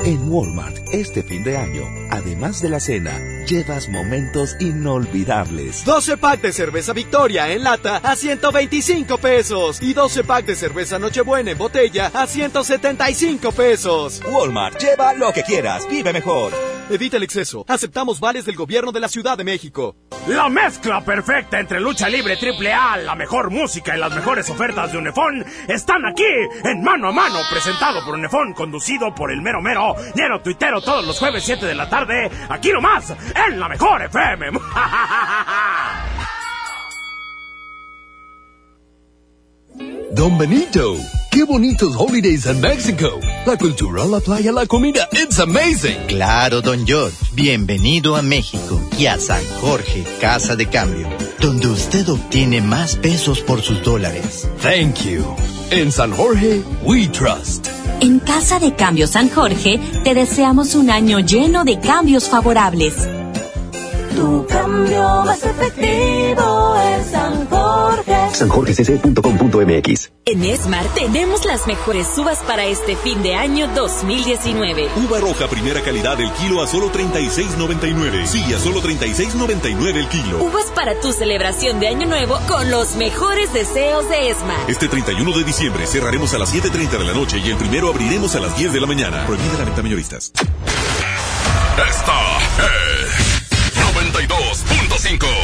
Speaker 48: En Walmart, este fin de año, además de la cena, llevas momentos inolvidables.
Speaker 13: 12 pack de cerveza Victoria en lata a 125 pesos y 12 pack de cerveza Nochebuena en botella a 175 pesos.
Speaker 49: Walmart, lleva lo que quieras, vive mejor.
Speaker 13: Evita el exceso. Aceptamos vales del gobierno de la Ciudad de México.
Speaker 50: La mezcla perfecta entre lucha libre triple A, la mejor música y las mejores ofertas de Unefón están aquí en Mano a Mano, presentado por Unefón, conducido por el mero mero, lleno tuitero todos los jueves 7 de la tarde, aquí nomás, en la mejor FM.
Speaker 25: Don Benito, qué bonitos holidays en México. La cultura, la playa, la comida, it's amazing.
Speaker 20: Claro, don George, bienvenido a México y a San Jorge, Casa de Cambio, donde usted obtiene más pesos por sus dólares.
Speaker 25: Thank you. En San Jorge, we trust.
Speaker 21: En Casa de Cambio San Jorge, te deseamos un año lleno de cambios favorables.
Speaker 14: Tu cambio más efectivo.
Speaker 22: sanjorgecc.com.mx
Speaker 21: En Smart tenemos las mejores uvas para este fin de año 2019.
Speaker 51: Uva roja primera calidad el kilo a solo 36.99. Sí, a solo 36.99 el kilo.
Speaker 21: Uvas para tu celebración de año nuevo con los mejores deseos de Smart.
Speaker 51: Este 31 de diciembre cerraremos a las 7.30 de la noche y el primero abriremos a las 10 de la mañana. Prohibida la venta mayoristas.
Speaker 6: Esta es 92.5.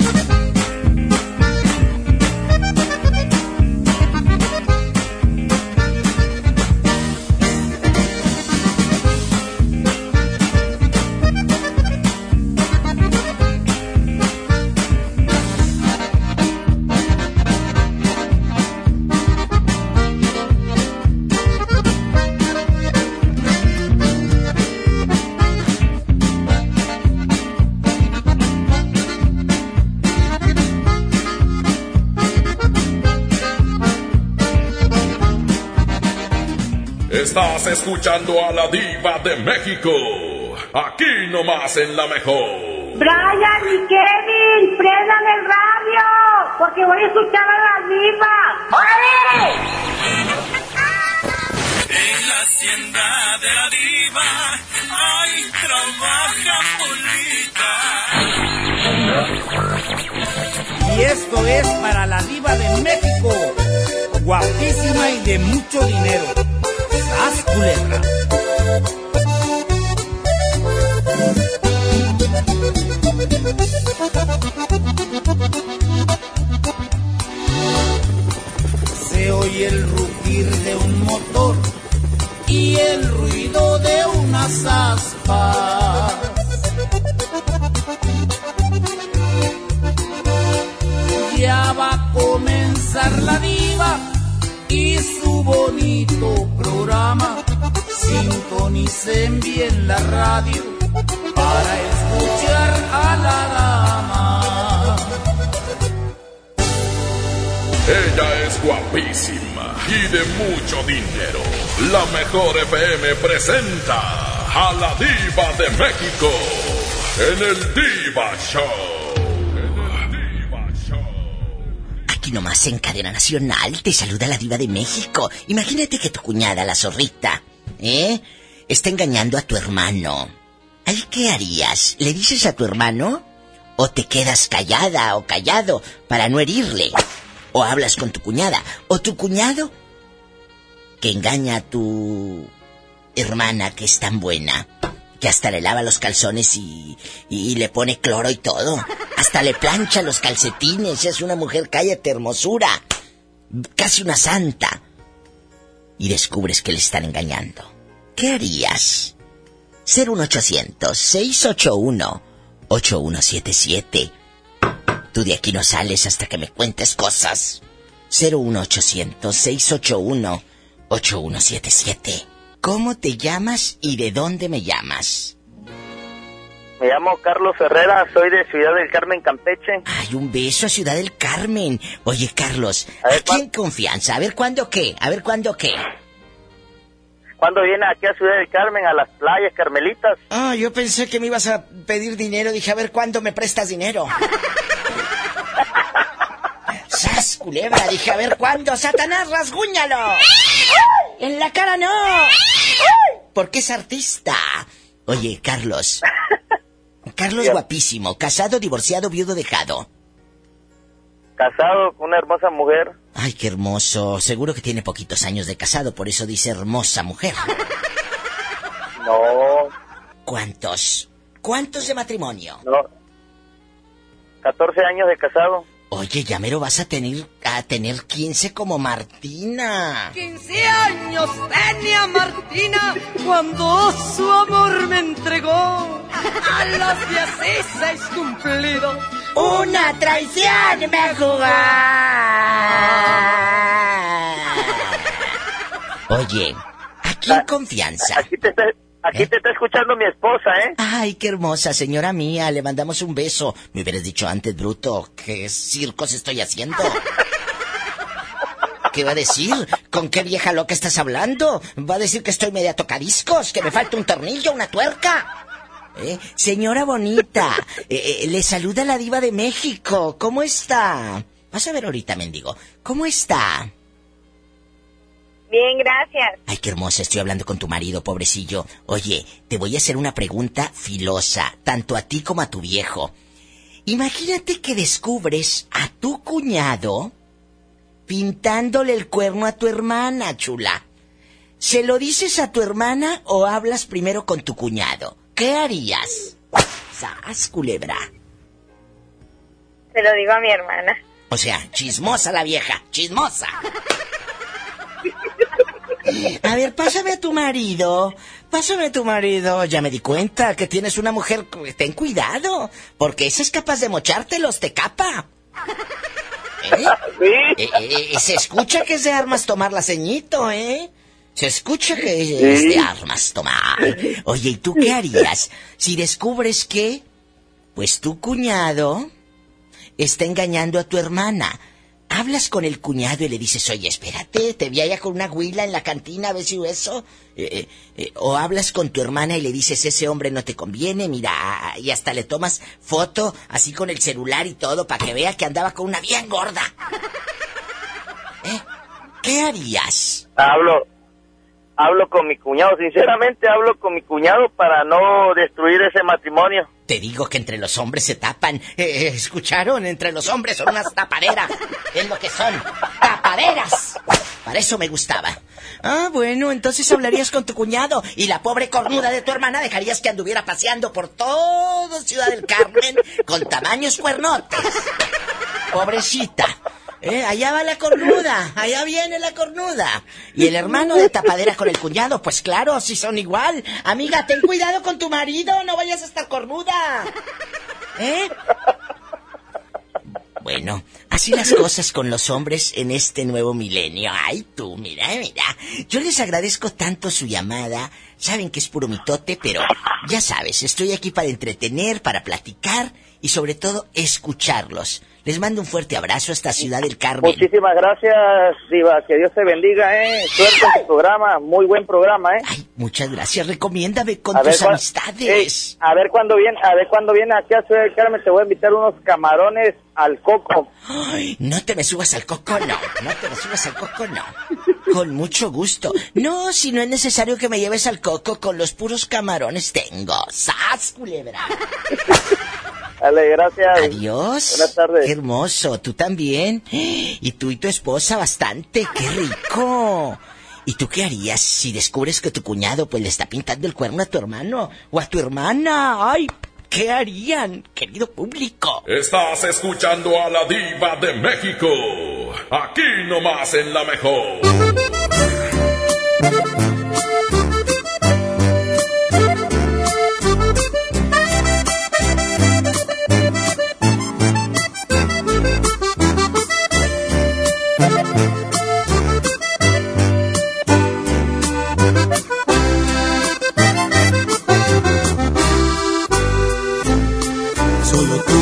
Speaker 6: Estás escuchando a la diva de México. Aquí nomás en la mejor.
Speaker 52: Brian y Kevin, prendan el radio, porque voy a escuchar a la diva. ¡Órale!
Speaker 53: En la hacienda de la diva, ay, trabaja Polita.
Speaker 5: Y esto es para la diva de México, guapísima y de mucho dinero. ¡Sas culebra! Se oye el rugir de un motor y el ruido de unas aspas. Ya va a comenzar la vida bonito programa. Sintonicen bien la radio para escuchar a la dama.
Speaker 6: Ella es guapísima y de mucho dinero. La mejor FM presenta a la diva de México en el Diva Show.
Speaker 2: Aquí nomás en cadena nacional te saluda la diva de México. Imagínate que tu cuñada, la zorrita, ¿eh? Está engañando a tu hermano. ¿Ay qué harías? ¿Le dices a tu hermano? ¿O te quedas callada o callado para no herirle? ¿O hablas con tu cuñada? ¿O tu cuñado? Que engaña a tu hermana que es tan buena que hasta le lava los calzones y, y, le pone cloro y todo. Hasta le plancha los calcetines. Es una mujer, cállate, hermosura. Casi una santa. Y descubres que le están engañando. ¿Qué harías? Ser un 800-681-8177. Tú de aquí no sales hasta que me cuentes cosas. 01800-681-8177. ¿Cómo te llamas y de dónde me llamas?
Speaker 54: Me llamo Carlos Herrera, soy de Ciudad del Carmen, Campeche.
Speaker 2: Ay, un beso a Ciudad del Carmen. Oye, Carlos, aquí en confianza. A ver cuándo qué, a ver cuándo qué.
Speaker 54: ¿Cuándo viene aquí a Ciudad del Carmen, a las playas carmelitas?
Speaker 2: Ah, yo pensé que me ibas a pedir dinero. Dije, a ver cuándo me prestas dinero. ¡Sas, culebra! Dije, a ver cuándo. ¡Satanás, rasguñalo! ¡En la cara no! Porque es artista. Oye, Carlos. Carlos guapísimo. Casado, divorciado, viudo, dejado.
Speaker 54: Casado con una hermosa mujer.
Speaker 2: Ay, qué hermoso. Seguro que tiene poquitos años de casado, por eso dice hermosa mujer.
Speaker 54: No.
Speaker 2: ¿Cuántos? ¿Cuántos de matrimonio?
Speaker 54: No. 14 años de casado.
Speaker 2: Oye, ya mero vas a tener a tener 15 como Martina.
Speaker 55: 15 años tenía Martina cuando su amor me entregó. A los 16 cumplidos.
Speaker 2: Una traición me jugó. Oye, aquí en confianza.
Speaker 54: Aquí te, Aquí te está escuchando mi esposa, ¿eh?
Speaker 2: Ay, qué hermosa, señora mía. Le mandamos un beso. Me hubieras dicho antes, bruto, ¿qué circos estoy haciendo? ¿Qué va a decir? ¿Con qué vieja loca estás hablando? ¿Va a decir que estoy media tocadiscos? ¿Que me falta un tornillo, una tuerca? ¿Eh? Señora bonita, eh, eh, le saluda la diva de México. ¿Cómo está? Vas a ver ahorita, mendigo. ¿Cómo está?
Speaker 56: Bien, gracias.
Speaker 2: Ay, qué hermosa, estoy hablando con tu marido, pobrecillo. Oye, te voy a hacer una pregunta filosa, tanto a ti como a tu viejo. Imagínate que descubres a tu cuñado pintándole el cuerno a tu hermana, chula. ¿Se lo dices a tu hermana o hablas primero con tu cuñado? ¿Qué harías? ¡Sas, culebra!
Speaker 56: Se lo digo a mi hermana.
Speaker 2: O sea, chismosa la vieja, chismosa. A ver, pásame a tu marido. Pásame a tu marido. Ya me di cuenta que tienes una mujer. Ten cuidado. Porque esa es capaz de mochártelos, te capa. ¿Eh? ¿Sí? Eh, se escucha que es de armas tomar la ceñito, ¿eh? Se escucha que es de armas tomar. Oye, ¿y tú qué harías si descubres que, pues tu cuñado está engañando a tu hermana? Hablas con el cuñado y le dices, oye, espérate, te vi allá con una huila en la cantina, a ver si eso. Eh, eh, eh, o hablas con tu hermana y le dices, ese hombre no te conviene, mira, y hasta le tomas foto así con el celular y todo para que vea que andaba con una bien gorda. ¿Qué harías?
Speaker 54: Hablo, hablo con mi cuñado, sinceramente hablo con mi cuñado para no destruir ese matrimonio.
Speaker 2: Te digo que entre los hombres se tapan. Eh, eh, ¿Escucharon? Entre los hombres son unas tapaderas. Es lo que son. Tapaderas. Para eso me gustaba. Ah, bueno, entonces hablarías con tu cuñado y la pobre cornuda de tu hermana dejarías que anduviera paseando por todo Ciudad del Carmen con tamaños cuernotes. Pobrecita. Eh, allá va la cornuda, allá viene la cornuda. Y el hermano de tapadera con el cuñado, pues claro, si son igual. Amiga, ten cuidado con tu marido, no vayas a estar cornuda. ¿Eh? bueno, así las cosas con los hombres en este nuevo milenio. Ay, tú, mira, mira. Yo les agradezco tanto su llamada. Saben que es puro mitote, pero ya sabes, estoy aquí para entretener, para platicar y sobre todo escucharlos. Les mando un fuerte abrazo hasta Ciudad del Carmen.
Speaker 54: Muchísimas gracias, Diva. Que Dios te bendiga, ¿eh? Suerte en tu programa. Muy buen programa, ¿eh?
Speaker 2: Ay, muchas gracias. Recomiéndame con
Speaker 54: A
Speaker 2: tus amistades.
Speaker 54: Eh, a ver cuándo viene, a ver cuándo viene aquí a Ciudad del Carmen. Te voy a invitar unos camarones al coco.
Speaker 2: Ay, no te me subas al coco, no. No te me subas al coco, no. Con mucho gusto. No, si no es necesario que me lleves al coco, con los puros camarones tengo. ¡Sas, culebra!
Speaker 54: Dale, gracias.
Speaker 2: Adiós.
Speaker 54: Buenas tardes.
Speaker 2: Qué hermoso. Tú también. Y tú y tu esposa bastante. ¡Qué rico! ¿Y tú qué harías si descubres que tu cuñado pues le está pintando el cuerno a tu hermano o a tu hermana? ¡Ay! ¿Qué harían, querido público?
Speaker 6: Estás escuchando a la diva de México. Aquí nomás en la mejor.
Speaker 9: Solo tú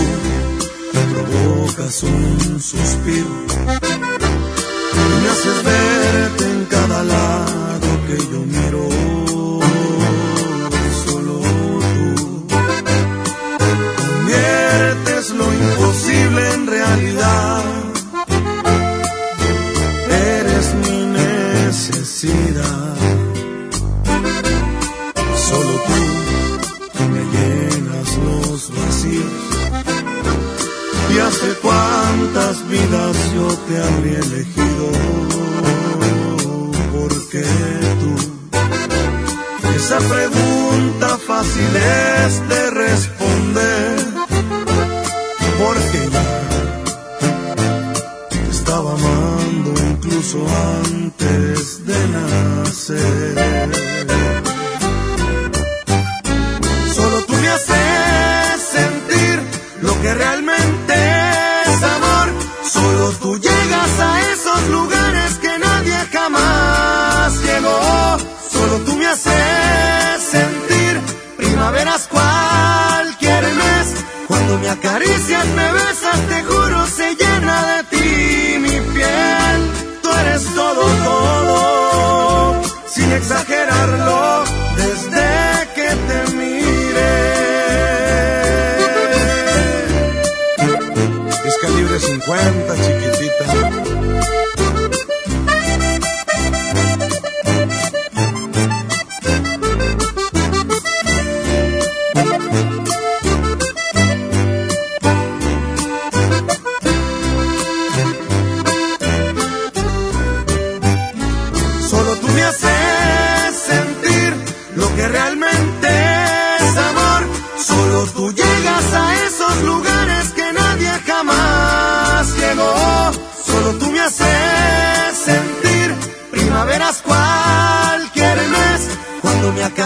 Speaker 9: provocas un suspiro y me haces verte en cada lado que yo miro. Solo tú conviertes lo imposible en realidad. Eres mi necesidad. Solo tú me llenas los vacíos. Y hace cuántas vidas yo te habría elegido, porque tú, esa pregunta fácil es de responder, porque ya te estaba amando incluso antes de nacer. Haces sentir primaveras cualquier mes. Cuando me acaricias, me besas, te juro, se llena de ti mi piel. Tú eres todo, todo, sin exagerarlo,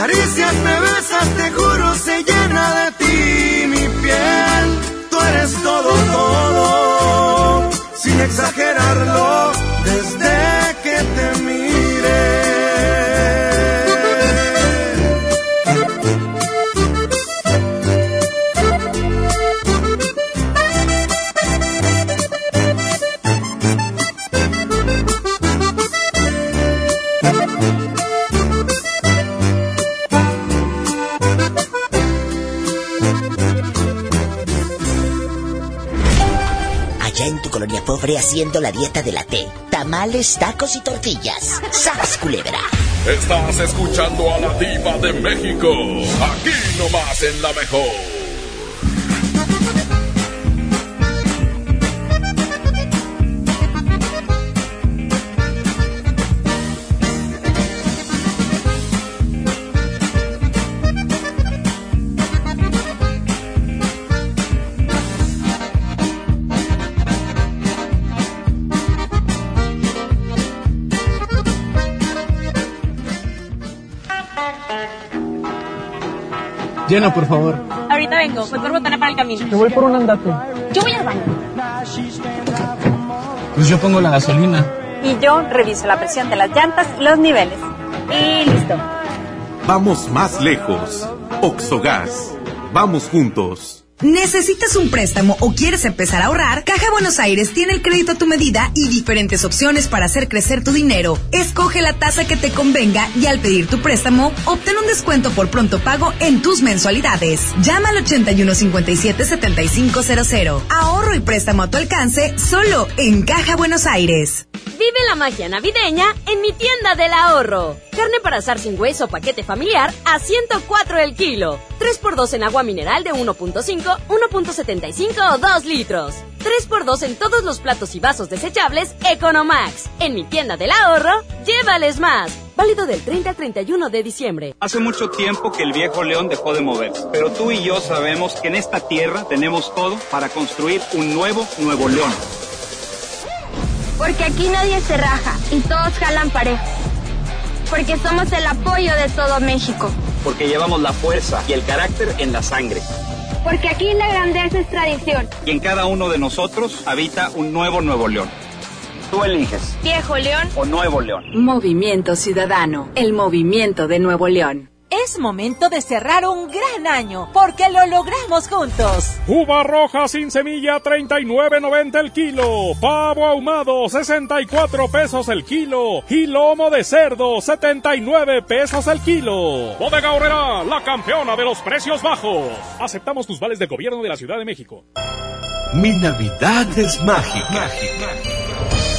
Speaker 9: Cuando me
Speaker 2: haciendo la dieta de la T. Tamales, tacos y tortillas. ¡Sas, culebra!
Speaker 6: Estás escuchando a la diva de México. Aquí nomás en la mejor.
Speaker 57: Llena, por favor.
Speaker 32: Ahorita vengo, voy por botana para el camino.
Speaker 57: Yo voy por un andate.
Speaker 32: Yo voy al baño.
Speaker 56: Pues yo pongo la gasolina.
Speaker 58: Y yo reviso la presión de las llantas y los niveles. Y listo.
Speaker 37: Vamos más lejos. Oxogas. Vamos juntos.
Speaker 59: ¿Necesitas un préstamo o quieres empezar a ahorrar? Caja Buenos Aires tiene el crédito a tu medida y diferentes opciones para hacer crecer tu dinero. Escoge la tasa que te convenga y al pedir tu préstamo, obtén un descuento por pronto pago en tus mensualidades. Llama al 8157-7500. Ahorro y préstamo a tu alcance solo en Caja Buenos Aires.
Speaker 10: Vive la magia navideña en mi tienda del ahorro. Carne para asar sin hueso paquete familiar a 104 el kilo. 3x2 en agua mineral de 1.5, 1.75 o 2 litros. 3x2 en todos los platos y vasos desechables Economax. En mi tienda del ahorro, llévales más. Válido del 30 al 31 de diciembre.
Speaker 60: Hace mucho tiempo que el viejo león dejó de moverse, pero tú y yo sabemos que en esta tierra tenemos todo para construir un nuevo Nuevo León.
Speaker 61: Porque aquí nadie se raja y todos jalan parejo. Porque somos el apoyo de todo México.
Speaker 60: Porque llevamos la fuerza y el carácter en la sangre.
Speaker 61: Porque aquí la grandeza es tradición.
Speaker 60: Y en cada uno de nosotros habita un nuevo Nuevo León. Tú eliges.
Speaker 61: Viejo León
Speaker 60: o Nuevo León.
Speaker 62: Movimiento Ciudadano, el movimiento de Nuevo León.
Speaker 63: Es momento de cerrar un gran año, porque lo logramos juntos.
Speaker 43: Uva roja sin semilla, 39.90 el kilo. Pavo ahumado, 64 pesos el kilo. Y lomo de cerdo, 79 pesos el kilo. Bodega Horrera, la campeona de los precios bajos. Aceptamos tus vales del gobierno de la Ciudad de México.
Speaker 37: Mi Navidad es mágica.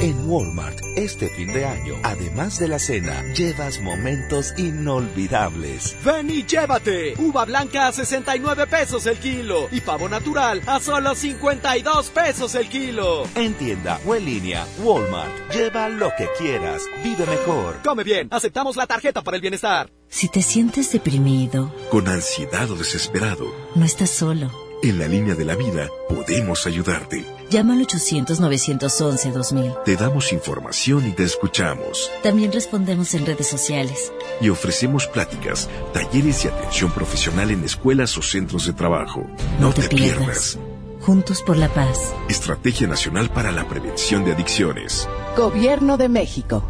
Speaker 64: En Walmart, este fin de año, además de la cena, llevas momentos inolvidables.
Speaker 13: Ven y llévate. Uva blanca a 69 pesos el kilo y pavo natural a solo 52 pesos el kilo.
Speaker 64: En tienda o en línea, Walmart. Lleva lo que quieras. Vive mejor.
Speaker 13: Come bien. Aceptamos la tarjeta para el bienestar.
Speaker 65: Si te sientes deprimido,
Speaker 66: con ansiedad o desesperado,
Speaker 65: no estás solo.
Speaker 66: En la línea de la vida podemos ayudarte.
Speaker 65: Llama al 800-911-2000.
Speaker 66: Te damos información y te escuchamos.
Speaker 65: También respondemos en redes sociales.
Speaker 66: Y ofrecemos pláticas, talleres y atención profesional en escuelas o centros de trabajo. No, te, pierdas.
Speaker 65: Juntos por la paz.
Speaker 66: Estrategia Nacional para la Prevención de Adicciones.
Speaker 62: Gobierno de México.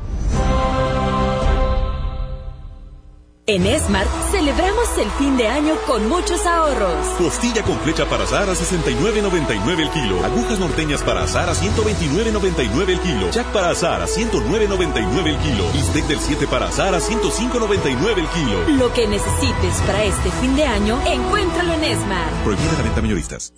Speaker 21: En Esmart celebramos el fin de año con muchos ahorros.
Speaker 23: Costilla con flecha para azar a 69.99 el kilo. Agujas norteñas para azar a 129.99 el kilo. Jack para azar a 109.99 el kilo. Bistec del 7 para azar a 105.99 el kilo.
Speaker 21: Lo que necesites para este fin de año, encuéntralo en Esmart.
Speaker 23: Prohibida la venta mayoristas.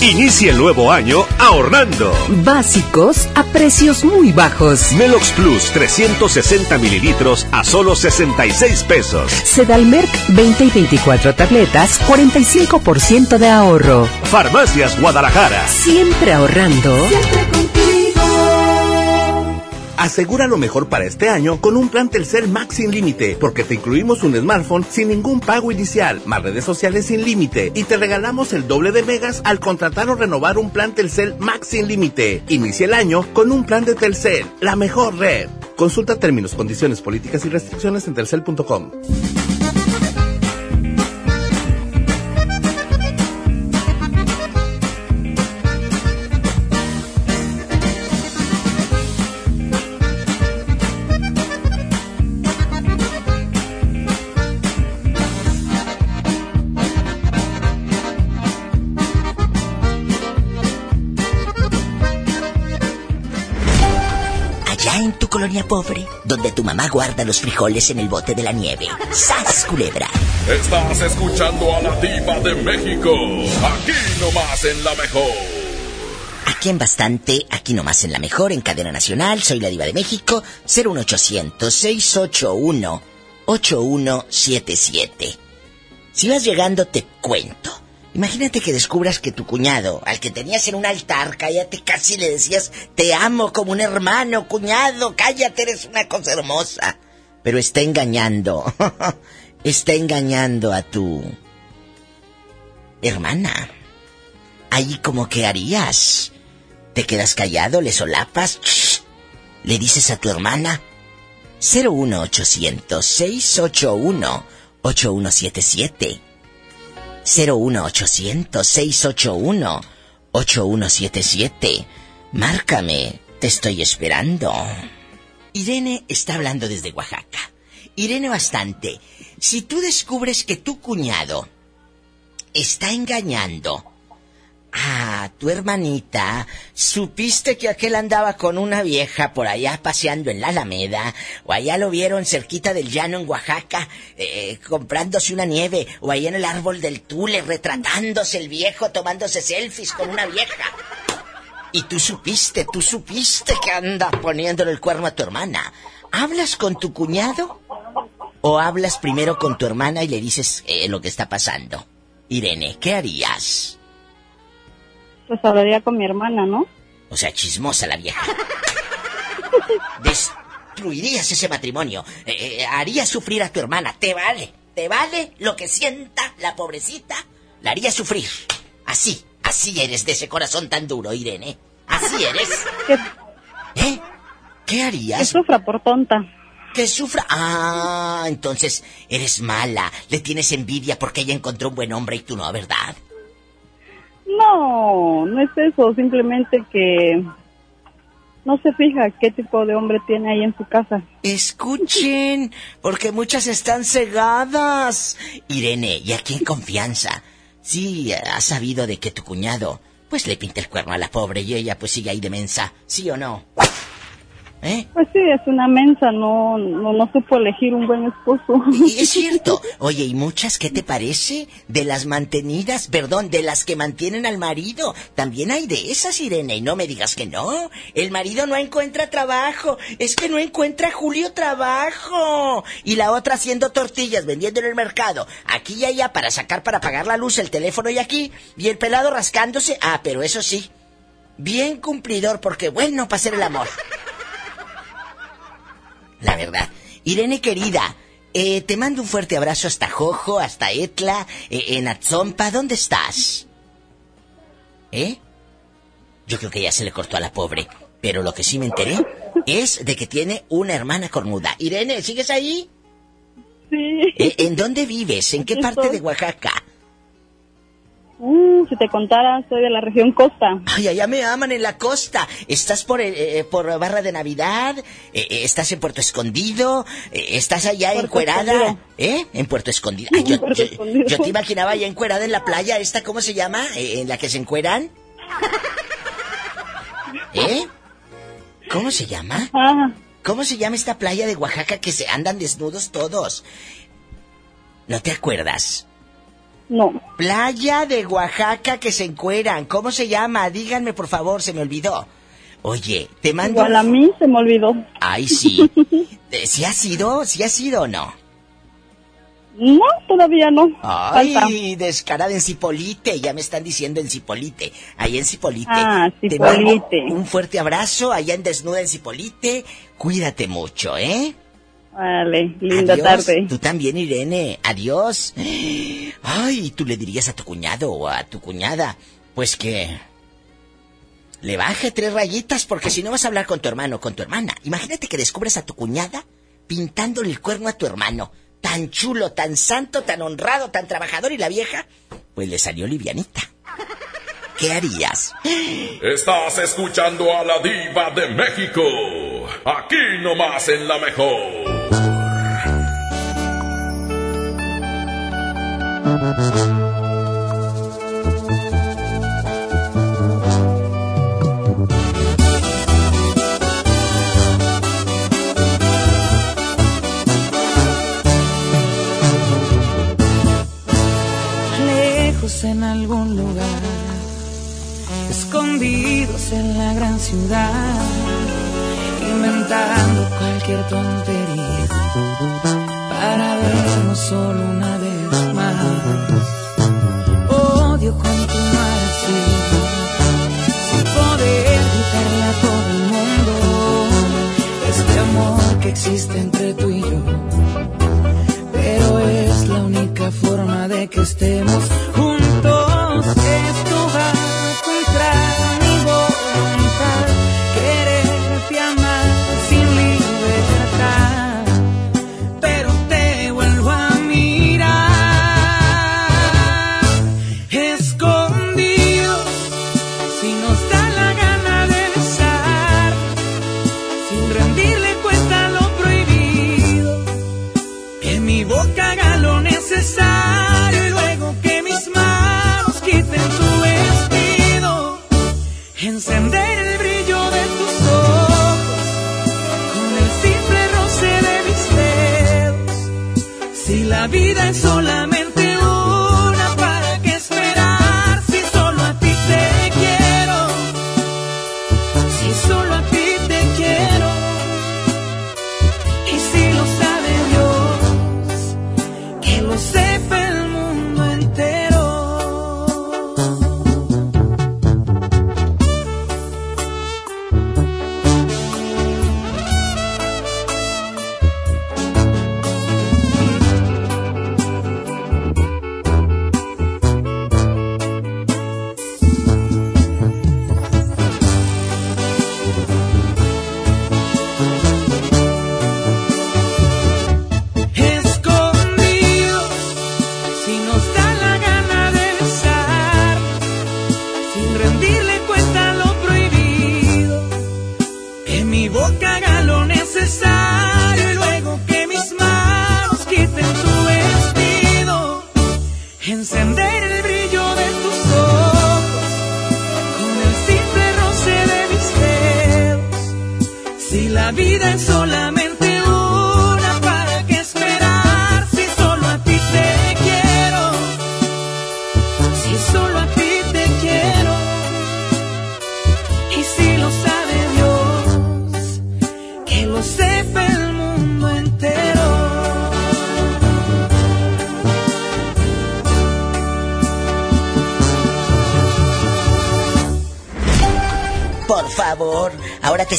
Speaker 37: Inicia el nuevo año ahorrando.
Speaker 62: Básicos a precios muy bajos.
Speaker 37: Melox Plus 360 mililitros a solo 66 pesos.
Speaker 62: Sedalmerc 20 y 24 tabletas, 45% de ahorro.
Speaker 37: Farmacias Guadalajara.
Speaker 62: Siempre ahorrando.
Speaker 63: Siempre contigo.
Speaker 37: Asegura lo mejor para este año con un plan Telcel Max sin límite, porque te incluimos un smartphone sin ningún pago inicial, más redes sociales sin límite y te regalamos el doble de megas al contratar o renovar un plan Telcel Max sin límite. Inicia el año con un plan de Telcel, la mejor red. Consulta términos, condiciones, políticas y restricciones en telcel.com.
Speaker 2: Pobre, donde tu mamá guarda los frijoles en el bote de la nieve. ¡Sas, culebra!
Speaker 6: Estás escuchando a la diva de México. Aquí nomás en la mejor.
Speaker 2: Aquí en bastante, aquí nomás en la mejor, en cadena nacional, soy la diva de México, 01800-681-8177. Si vas llegando, te cuento. Imagínate que descubras que tu cuñado, al que tenías en un altar, cállate, casi le decías, te amo como un hermano, cuñado, cállate, eres una cosa hermosa. Pero está engañando, está engañando a tu hermana. Ahí como que harías. ¿Te quedas callado, le solapas? ¿Le dices a tu hermana? 01800 681 8177 01800-681-8177. Márcame, te estoy esperando. Irene está hablando desde Oaxaca. Irene bastante, si tú descubres que tu cuñado está engañando a tu hermanita, supiste que aquel andaba con una vieja por allá paseando en la Alameda, o allá lo vieron cerquita del llano en Oaxaca, eh, comprándose una nieve, o allá en el árbol del Tule retratándose el viejo, tomándose selfies con una vieja. Y tú supiste, tú supiste que anda poniéndole el cuerno a tu hermana. ¿Hablas con tu cuñado? ¿O hablas primero con tu hermana y le dices eh, lo que está pasando? Irene, ¿qué harías?
Speaker 67: Pues hablaría con mi hermana, ¿no?
Speaker 2: O sea, chismosa la vieja. Destruirías ese matrimonio. Eh, eh, harías sufrir a tu hermana. ¿Te vale? ¿Te vale lo que sienta la pobrecita? La harías sufrir. Así, así eres de ese corazón tan duro, Irene. Así eres. ¿Eh? ¿Qué harías?
Speaker 67: Que sufra por tonta.
Speaker 2: Que sufra. Ah, entonces eres mala. Le tienes envidia porque ella encontró un buen hombre y tú no, ¿verdad?
Speaker 67: No, no es eso, simplemente que no se fija qué tipo de hombre tiene ahí en su casa.
Speaker 2: Escuchen, porque muchas están cegadas. Irene, y aquí en confianza, sí, has sabido de que tu cuñado, pues le pinta el cuerno a la pobre y ella pues sigue ahí de mensa, ¿sí o no? ¿Eh?
Speaker 67: Pues sí, es una mensa, no, no, no supo elegir un buen esposo.
Speaker 2: Y es cierto. Oye, ¿y muchas qué te parece? De las mantenidas, perdón, de las que mantienen al marido. También hay de esas, Irene, y no me digas que no. El marido no encuentra trabajo. Es que no encuentra Julio trabajo. Y la otra haciendo tortillas, vendiendo en el mercado. Aquí y allá para sacar para pagar la luz, el teléfono y aquí. Y el pelado rascándose. Ah, pero eso sí. Bien cumplidor, porque bueno para hacer el amor la verdad. Irene querida, eh, te mando un fuerte abrazo hasta Jojo, hasta Etla, eh, en Atzompa. ¿Dónde estás? ¿Eh? Yo creo que ya se le cortó a la pobre. Pero lo que sí me enteré es de que tiene una hermana cornuda. Irene, ¿sigues ahí?
Speaker 67: Sí.
Speaker 2: ¿Eh? ¿En dónde vives? ¿En qué parte de Oaxaca?
Speaker 67: Uh, si te contara, soy de la región costa.
Speaker 2: Ay, allá me aman en la costa. ¿Estás por, eh, eh, por Barra de Navidad? Eh, eh, ¿Estás en Puerto Escondido? Eh, ¿Estás allá
Speaker 67: Puerto
Speaker 2: encuerada?
Speaker 67: Escondido.
Speaker 2: ¿Eh? En Puerto Escondido. Ay, yo,
Speaker 67: Puerto
Speaker 2: yo-
Speaker 67: Escondido.
Speaker 2: yo te imaginaba allá encuerada en la playa. ¿Esta cómo se llama? ¿En la que se encueran? ¿Eh? ¿Cómo se llama?
Speaker 67: Ah,
Speaker 2: ¿Cómo se llama esta playa de Oaxaca que se andan desnudos todos? ¿No te acuerdas?
Speaker 67: No.
Speaker 2: Playa de Oaxaca que se encueran. ¿Cómo se llama? Díganme, por favor, se me olvidó. Oye, te mando...
Speaker 67: Igual a mí se me olvidó.
Speaker 2: Ay, sí. Eh, ¿Sí ha sido? ¿Sí ha sido o no?
Speaker 67: No, todavía no. Falta.
Speaker 2: Ay, descarada en Cipolite. Ya me están diciendo en Cipolite. Ahí en Cipolite.
Speaker 67: Ah,
Speaker 2: Te mando
Speaker 67: Cipolite.
Speaker 2: un fuerte abrazo allá en Desnuda en Cipolite. Cuídate mucho, ¿eh?
Speaker 67: Vale, linda
Speaker 2: Adiós.
Speaker 67: tarde.
Speaker 2: Tú también, Irene. Adiós. Ay, tú le dirías a tu cuñado o a tu cuñada, pues que le baje tres rayitas porque si no vas a hablar con tu hermano o con tu hermana. Imagínate que descubres a tu cuñada pintándole el cuerno a tu hermano. Tan chulo, tan santo, tan honrado, tan trabajador y la vieja, pues le salió livianita. ¿Qué harías?
Speaker 6: Estás escuchando a la diva de México. Aquí nomás en la mejor.
Speaker 26: En algún lugar, escondidos en la gran ciudad, inventando cualquier tontería para vernos solo una existe entre tú y yo. Pero es la única forma de que estemos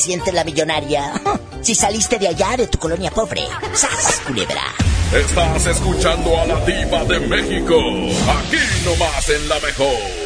Speaker 2: sientes la millonaria. Si saliste de allá, de tu colonia pobre. ¡Sas, culebra!
Speaker 6: Estás escuchando a la diva de México. Aquí nomás en la mejor.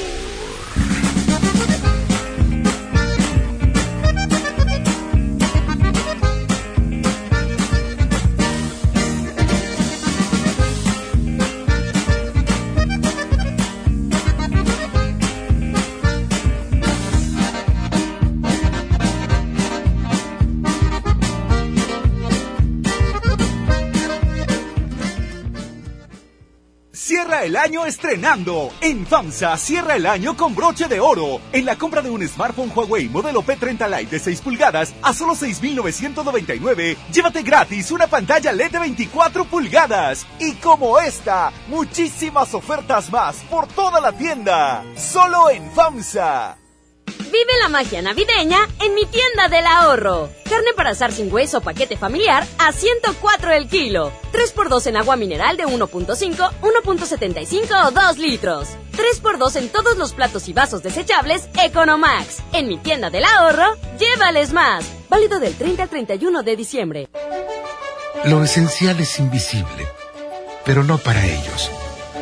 Speaker 68: El año estrenando. En FAMSA cierra el año con broche de oro. En la compra de un smartphone Huawei modelo P30 Lite de 6 pulgadas a solo 6,999, llévate gratis una pantalla LED de 24 pulgadas. Y como esta, muchísimas ofertas más por toda la tienda. Solo en FAMSA.
Speaker 10: Vive la magia navideña en mi tienda del ahorro. Carne para asar sin hueso paquete familiar a 104 el kilo. 3x2 en agua mineral de 1.5, 1.75 o 2 litros. 3x2 en todos los platos y vasos desechables Economax. En mi tienda del ahorro, llévales más. Válido del 30 al 31 de diciembre.
Speaker 33: Lo esencial es invisible, pero no para ellos.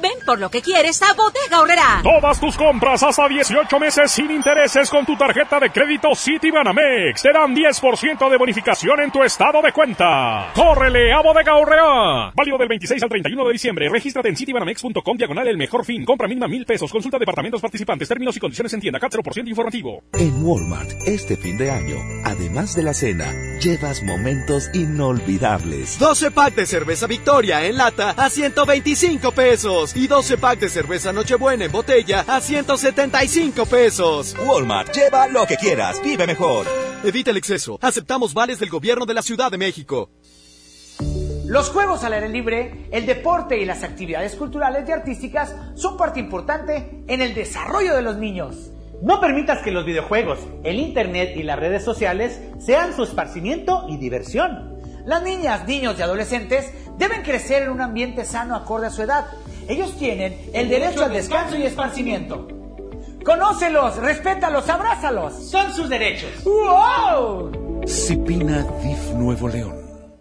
Speaker 63: Ven por lo que quieres a Bodega Horrera.
Speaker 43: Todas tus compras hasta 18 meses sin intereses con tu tarjeta de crédito Citibanamex te dan 10% de bonificación en tu estado de cuenta. ¡Córrele a Bodega Horrera! Válido del 26 al 31 de diciembre. Regístrate en citibanamex.com diagonal el mejor fin. Compra mínima mil pesos. Consulta departamentos participantes. Términos y condiciones en tienda. CAT 0% informativo.
Speaker 64: En Walmart, este fin de año, además de la cena, llevas momentos inolvidables.
Speaker 13: 12 pack de cerveza Victoria en lata a 125 pesos y 12 pack de cerveza Nochebuena en botella a 175 pesos.
Speaker 69: Walmart, lleva lo que quieras, vive mejor.
Speaker 13: Evita el exceso. Aceptamos vales del gobierno de la Ciudad de México.
Speaker 70: Los juegos al aire libre, el deporte y las actividades culturales y artísticas son parte importante en el desarrollo de los niños.
Speaker 71: No permitas que los videojuegos, el internet y las redes sociales sean su esparcimiento y diversión.
Speaker 70: Las niñas, niños y adolescentes deben crecer en un ambiente sano acorde a su edad. Ellos tienen el derecho al descanso y esparcimiento. Conócelos, respétalos, abrázalos.
Speaker 71: Son sus derechos.
Speaker 70: ¡Wow!
Speaker 64: Cipina DIF Nuevo León.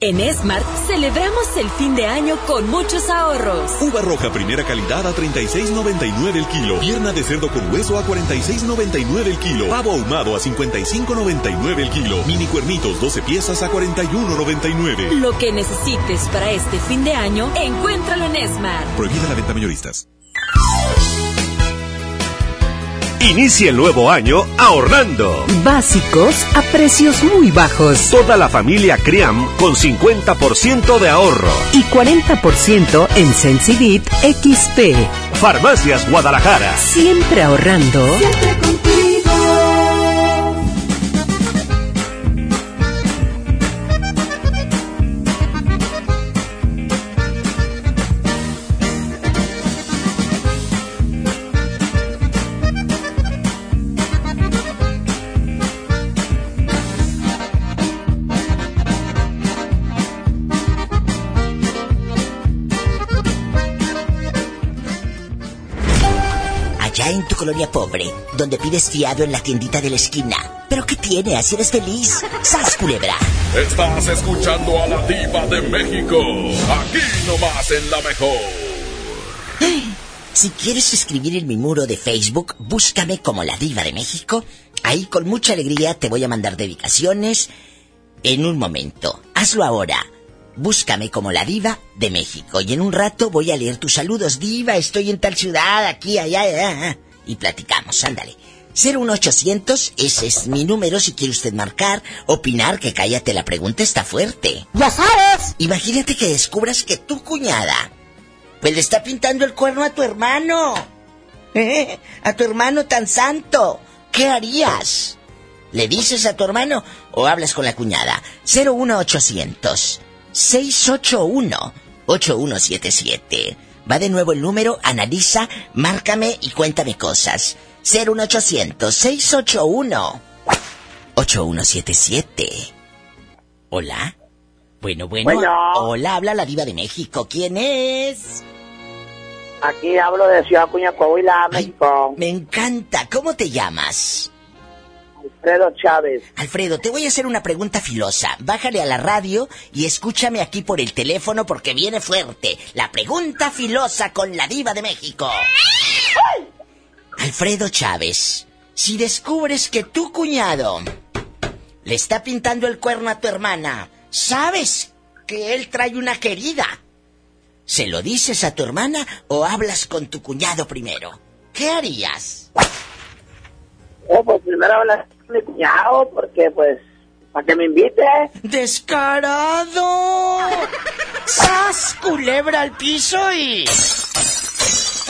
Speaker 21: En Smart celebramos el fin de año con muchos ahorros.
Speaker 23: Uva roja primera calidad a 36.99 el kilo. Pierna de cerdo con hueso a 46.99 el kilo. Pavo ahumado a 55.99 el kilo. Mini cuernitos 12 piezas a 41.99.
Speaker 21: Lo que necesites para este fin de año, encuéntralo en Smart.
Speaker 23: Prohibida la venta mayoristas.
Speaker 37: Inicia el nuevo año ahorrando.
Speaker 62: Básicos a precios muy bajos.
Speaker 37: Toda la familia Criam con 50% de ahorro.
Speaker 62: Y 40% en Sensibit XP.
Speaker 37: Farmacias Guadalajara.
Speaker 62: Siempre ahorrando.
Speaker 26: Siempre
Speaker 2: donde pides fiado en la tiendita de la esquina. ¿Pero qué tiene? ¿Así eres feliz? ¡Sas, culebra!
Speaker 6: Estás escuchando a la diva de México. Aquí nomás en la mejor.
Speaker 2: Si quieres escribir en mi muro de Facebook, búscame como la diva de México. Ahí con mucha alegría te voy a mandar dedicaciones en un momento. Hazlo ahora. Búscame como la diva de México y en un rato voy a leer tus saludos. Diva, estoy en tal ciudad, aquí, allá, allá. Y platicamos, ándale. 01800, ese es mi número si quiere usted marcar, opinar, que cállate, la pregunta está fuerte.
Speaker 72: ¡Ya sabes!
Speaker 2: Imagínate que descubras que tu cuñada, pues le está pintando el cuerno a tu hermano. ¿Eh? A tu hermano tan santo. ¿Qué harías? ¿Le dices a tu hermano o hablas con la cuñada? 01800 681 8177. Va de nuevo el número, analiza, márcame y cuéntame cosas. 01800 681 8177. Hola. Bueno, bueno,
Speaker 73: Bueno.
Speaker 2: Hola, habla la diva de México. ¿Quién es?
Speaker 73: Aquí hablo de Ciudad Cuña, Coahuila, México.
Speaker 2: Me encanta. ¿Cómo te llamas?
Speaker 73: Alfredo Chávez.
Speaker 2: Alfredo, te voy a hacer una pregunta filosa. Bájale a la radio y escúchame aquí por el teléfono porque viene fuerte. La pregunta filosa con la diva de México. Alfredo Chávez, si descubres que tu cuñado le está pintando el cuerno a tu hermana, sabes que él trae una querida. ¿Se lo dices a tu hermana o hablas con tu cuñado primero? ¿Qué harías?
Speaker 73: Oh, pues primero hablar con mi cuñado, porque pues, para que me invite.
Speaker 2: ¡Descarado! ¡Sas! Culebra al piso y.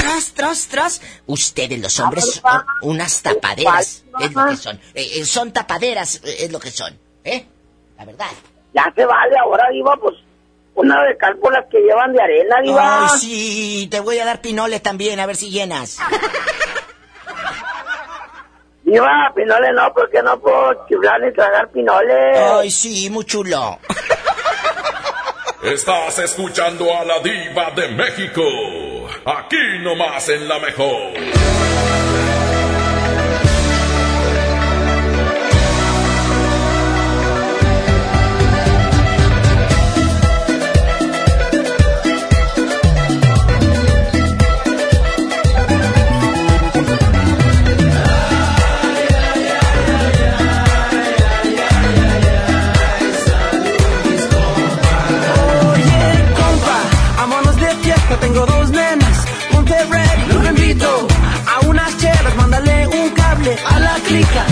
Speaker 2: Tras, tras, tras. Ustedes, los hombres, son unas tapaderas. Es lo que son. Eh, eh, son tapaderas, eh, es lo que son. ¿Eh? La verdad.
Speaker 73: Ya se vale, ahora diva, pues, una de cal por las que llevan de arena, diva.
Speaker 2: Ay, sí, te voy a dar pinole también, a ver si llenas.
Speaker 73: Diva, pinole no, porque no puedo chiflar ni tragar pinole.
Speaker 2: Ay, sí, muy chulo.
Speaker 6: Estás escuchando a la diva de México aquí nomás en la mejor.
Speaker 74: tengo explica.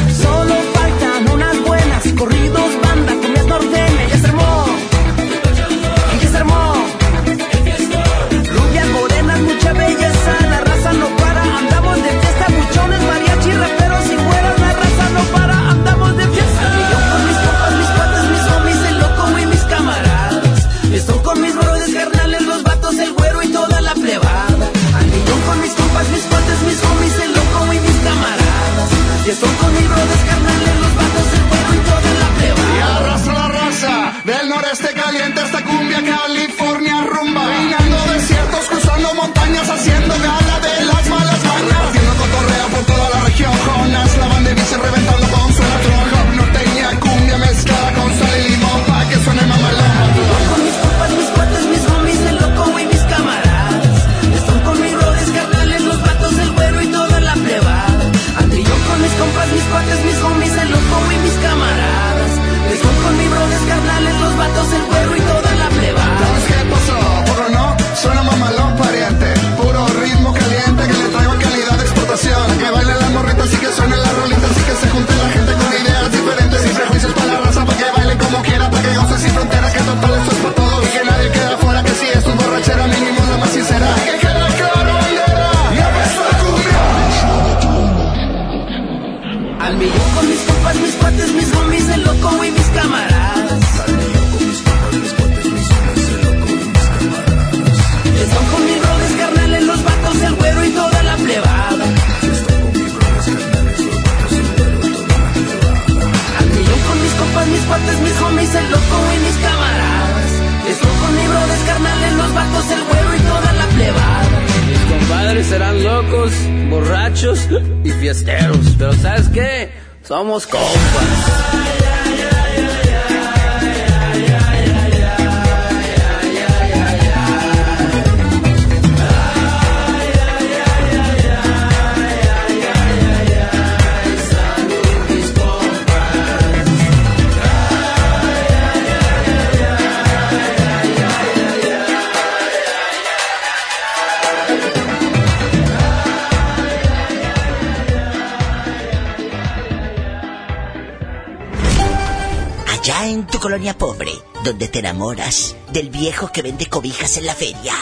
Speaker 74: Que
Speaker 2: vende cobijas en la feria.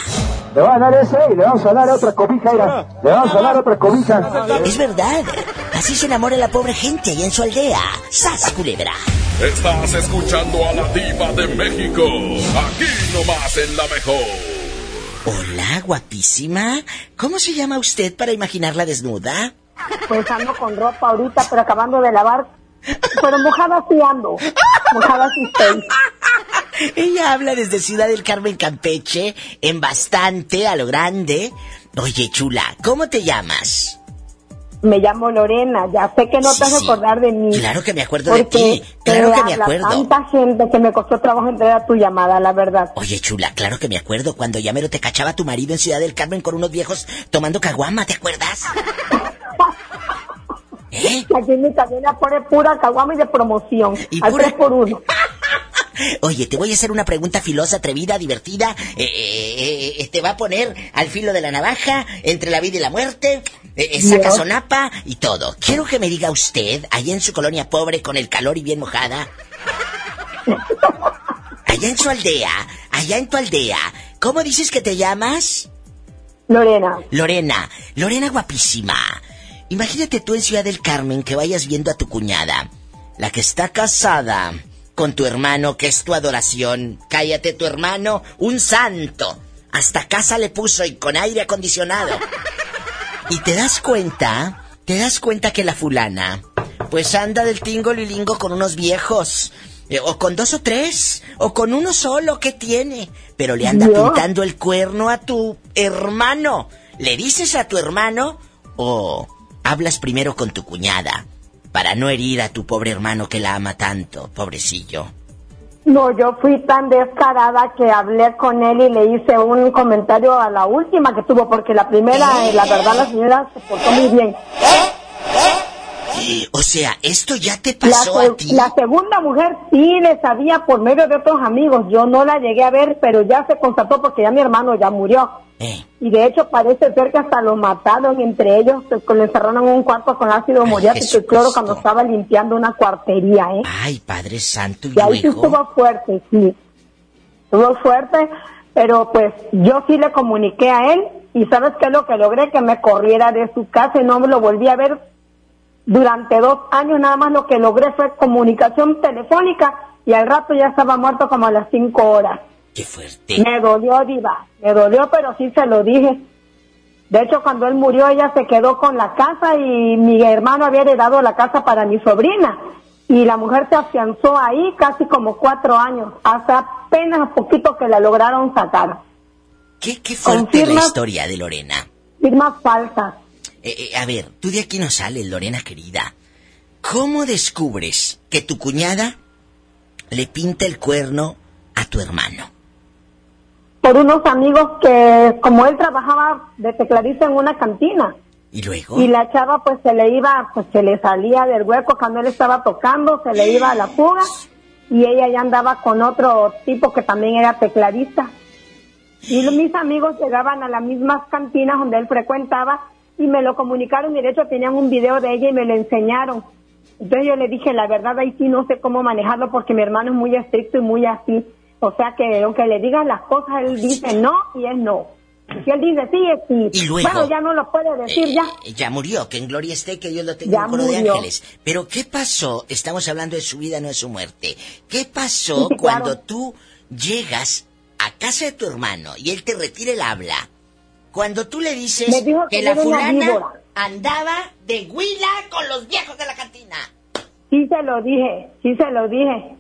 Speaker 75: Le va a dar ese y le vamos a dar otra cobija, mira. Le vamos a dar otra cobija.
Speaker 2: Es verdad. Así se enamora la pobre gente allá en su aldea. ¡Sas, culebra!
Speaker 6: Estás escuchando a la diva de México. Aquí nomás en la mejor.
Speaker 2: Hola, guapísima. ¿Cómo se llama usted para imaginarla desnuda?
Speaker 52: Pues ando con ropa ahorita, pero acabando de lavar. Pero mojada sí ando. Mojada sí estoy.
Speaker 2: Ella habla desde Ciudad del Carmen, Campeche, en bastante, a lo grande. Oye, chula, ¿cómo te llamas?
Speaker 52: Me llamo Lorena, ya sé que no te vas a
Speaker 2: sí.
Speaker 52: acordar de mí.
Speaker 2: Claro que me acuerdo de ti, claro que me acuerdo.
Speaker 52: tanta gente que me costó trabajo entregar tu llamada, la verdad.
Speaker 2: Oye, chula, claro que me acuerdo cuando ya mero te cachaba tu marido en Ciudad del Carmen con unos viejos tomando caguama, ¿te acuerdas? ¿Eh?
Speaker 52: Aquí mi cabina pone pura caguama y de promoción.
Speaker 2: Y
Speaker 52: al
Speaker 2: pura-
Speaker 52: tres por uno.
Speaker 2: Oye, te voy a hacer una pregunta filosa, atrevida, divertida. Eh, eh, eh, te va a poner al filo de la navaja, entre la vida y la muerte. saca sonapa y todo. Quiero que me diga usted, allá en su colonia pobre, con el calor y bien mojada. Allá en su aldea, allá en tu aldea, ¿cómo dices que te llamas?
Speaker 52: Lorena.
Speaker 2: Lorena, Lorena guapísima. Imagínate tú en Ciudad del Carmen que vayas viendo a tu cuñada, la que está casada con tu hermano, que es tu adoración. Cállate, tu hermano, un santo. Hasta casa le puso y con aire acondicionado. Y te das cuenta, te das cuenta que la fulana, pues anda del tingo lilingo con unos viejos. eh, O con dos o tres, o con uno solo, ¿qué tiene? Pero le anda pintando el cuerno a tu hermano. ¿Le dices a tu hermano o hablas primero con tu cuñada para no herir a tu pobre hermano que la ama tanto, pobrecillo?
Speaker 52: No, yo fui tan descarada que hablé con él y le hice un comentario a la última que tuvo, porque la primera, eh, la verdad, la señora se portó muy bien.
Speaker 2: O sea, esto ya te pasó a ti.
Speaker 52: la segunda mujer sí le sabía por medio de otros amigos. Yo no la llegué a ver, pero ya se constató porque ya mi hermano ya murió.
Speaker 2: Eh.
Speaker 52: Y de hecho parece ser que hasta lo mataron entre ellos, pues, lo encerraron en un cuarto con ácido muriático y cloro cuando estaba limpiando una cuartería, ¿eh?
Speaker 2: Ay, Padre Santo, y
Speaker 52: Y ahí sí estuvo fuerte, sí. Estuvo fuerte, pero pues yo sí le comuniqué a él y ¿sabes qué es lo que logré? Que me corriera de su casa y no me lo volví a ver durante dos años. Nada más lo que logré fue comunicación telefónica y al rato ya estaba muerto como a las cinco horas.
Speaker 2: Qué fuerte.
Speaker 52: Me dolió, Diva. Me dolió, pero sí se lo dije. De hecho, cuando él murió, ella se quedó con la casa y mi hermano había heredado la casa para mi sobrina. Y la mujer se afianzó ahí casi como cuatro años, hasta apenas poquito que la lograron sacar.
Speaker 2: ¿Qué, qué fuerte la historia de Lorena?
Speaker 52: Firmas falsas.
Speaker 2: Eh, eh, a ver, tú de aquí no sales, Lorena querida. ¿Cómo descubres que tu cuñada le pinta el cuerno a tu hermano?
Speaker 52: Por unos amigos que, como él trabajaba de tecladista en una cantina.
Speaker 2: ¿Y luego?
Speaker 52: Y la chava pues se le iba, pues se le salía del hueco cuando él estaba tocando, se le iba a la fuga y ella ya andaba con otro tipo que también era tecladista. Y los- mis amigos llegaban a las mismas cantinas donde él frecuentaba y me lo comunicaron y de hecho tenían un video de ella y me lo enseñaron. Entonces yo le dije, la verdad ahí sí no sé cómo manejarlo porque mi hermano es muy estricto y muy así. O sea que aunque le digan las cosas, él dice no y es no. Y si él dice sí, es sí.
Speaker 2: Y luego-
Speaker 52: bueno, ya no lo puede decir ya.
Speaker 2: Eh, Ya murió, que en gloria esté, que Dios lo tenga
Speaker 52: Ya
Speaker 2: en coro de ángeles. Pero ¿qué pasó? Estamos hablando de su vida, no de su muerte. ¿Qué pasó
Speaker 52: Sí, sí, claro.
Speaker 2: cuando tú llegas a casa de tu hermano y él te retira el habla? Cuando tú le dices
Speaker 52: que
Speaker 2: que la fulana andaba de huila con los viejos de la cantina.
Speaker 52: Sí se lo dije, sí se lo dije.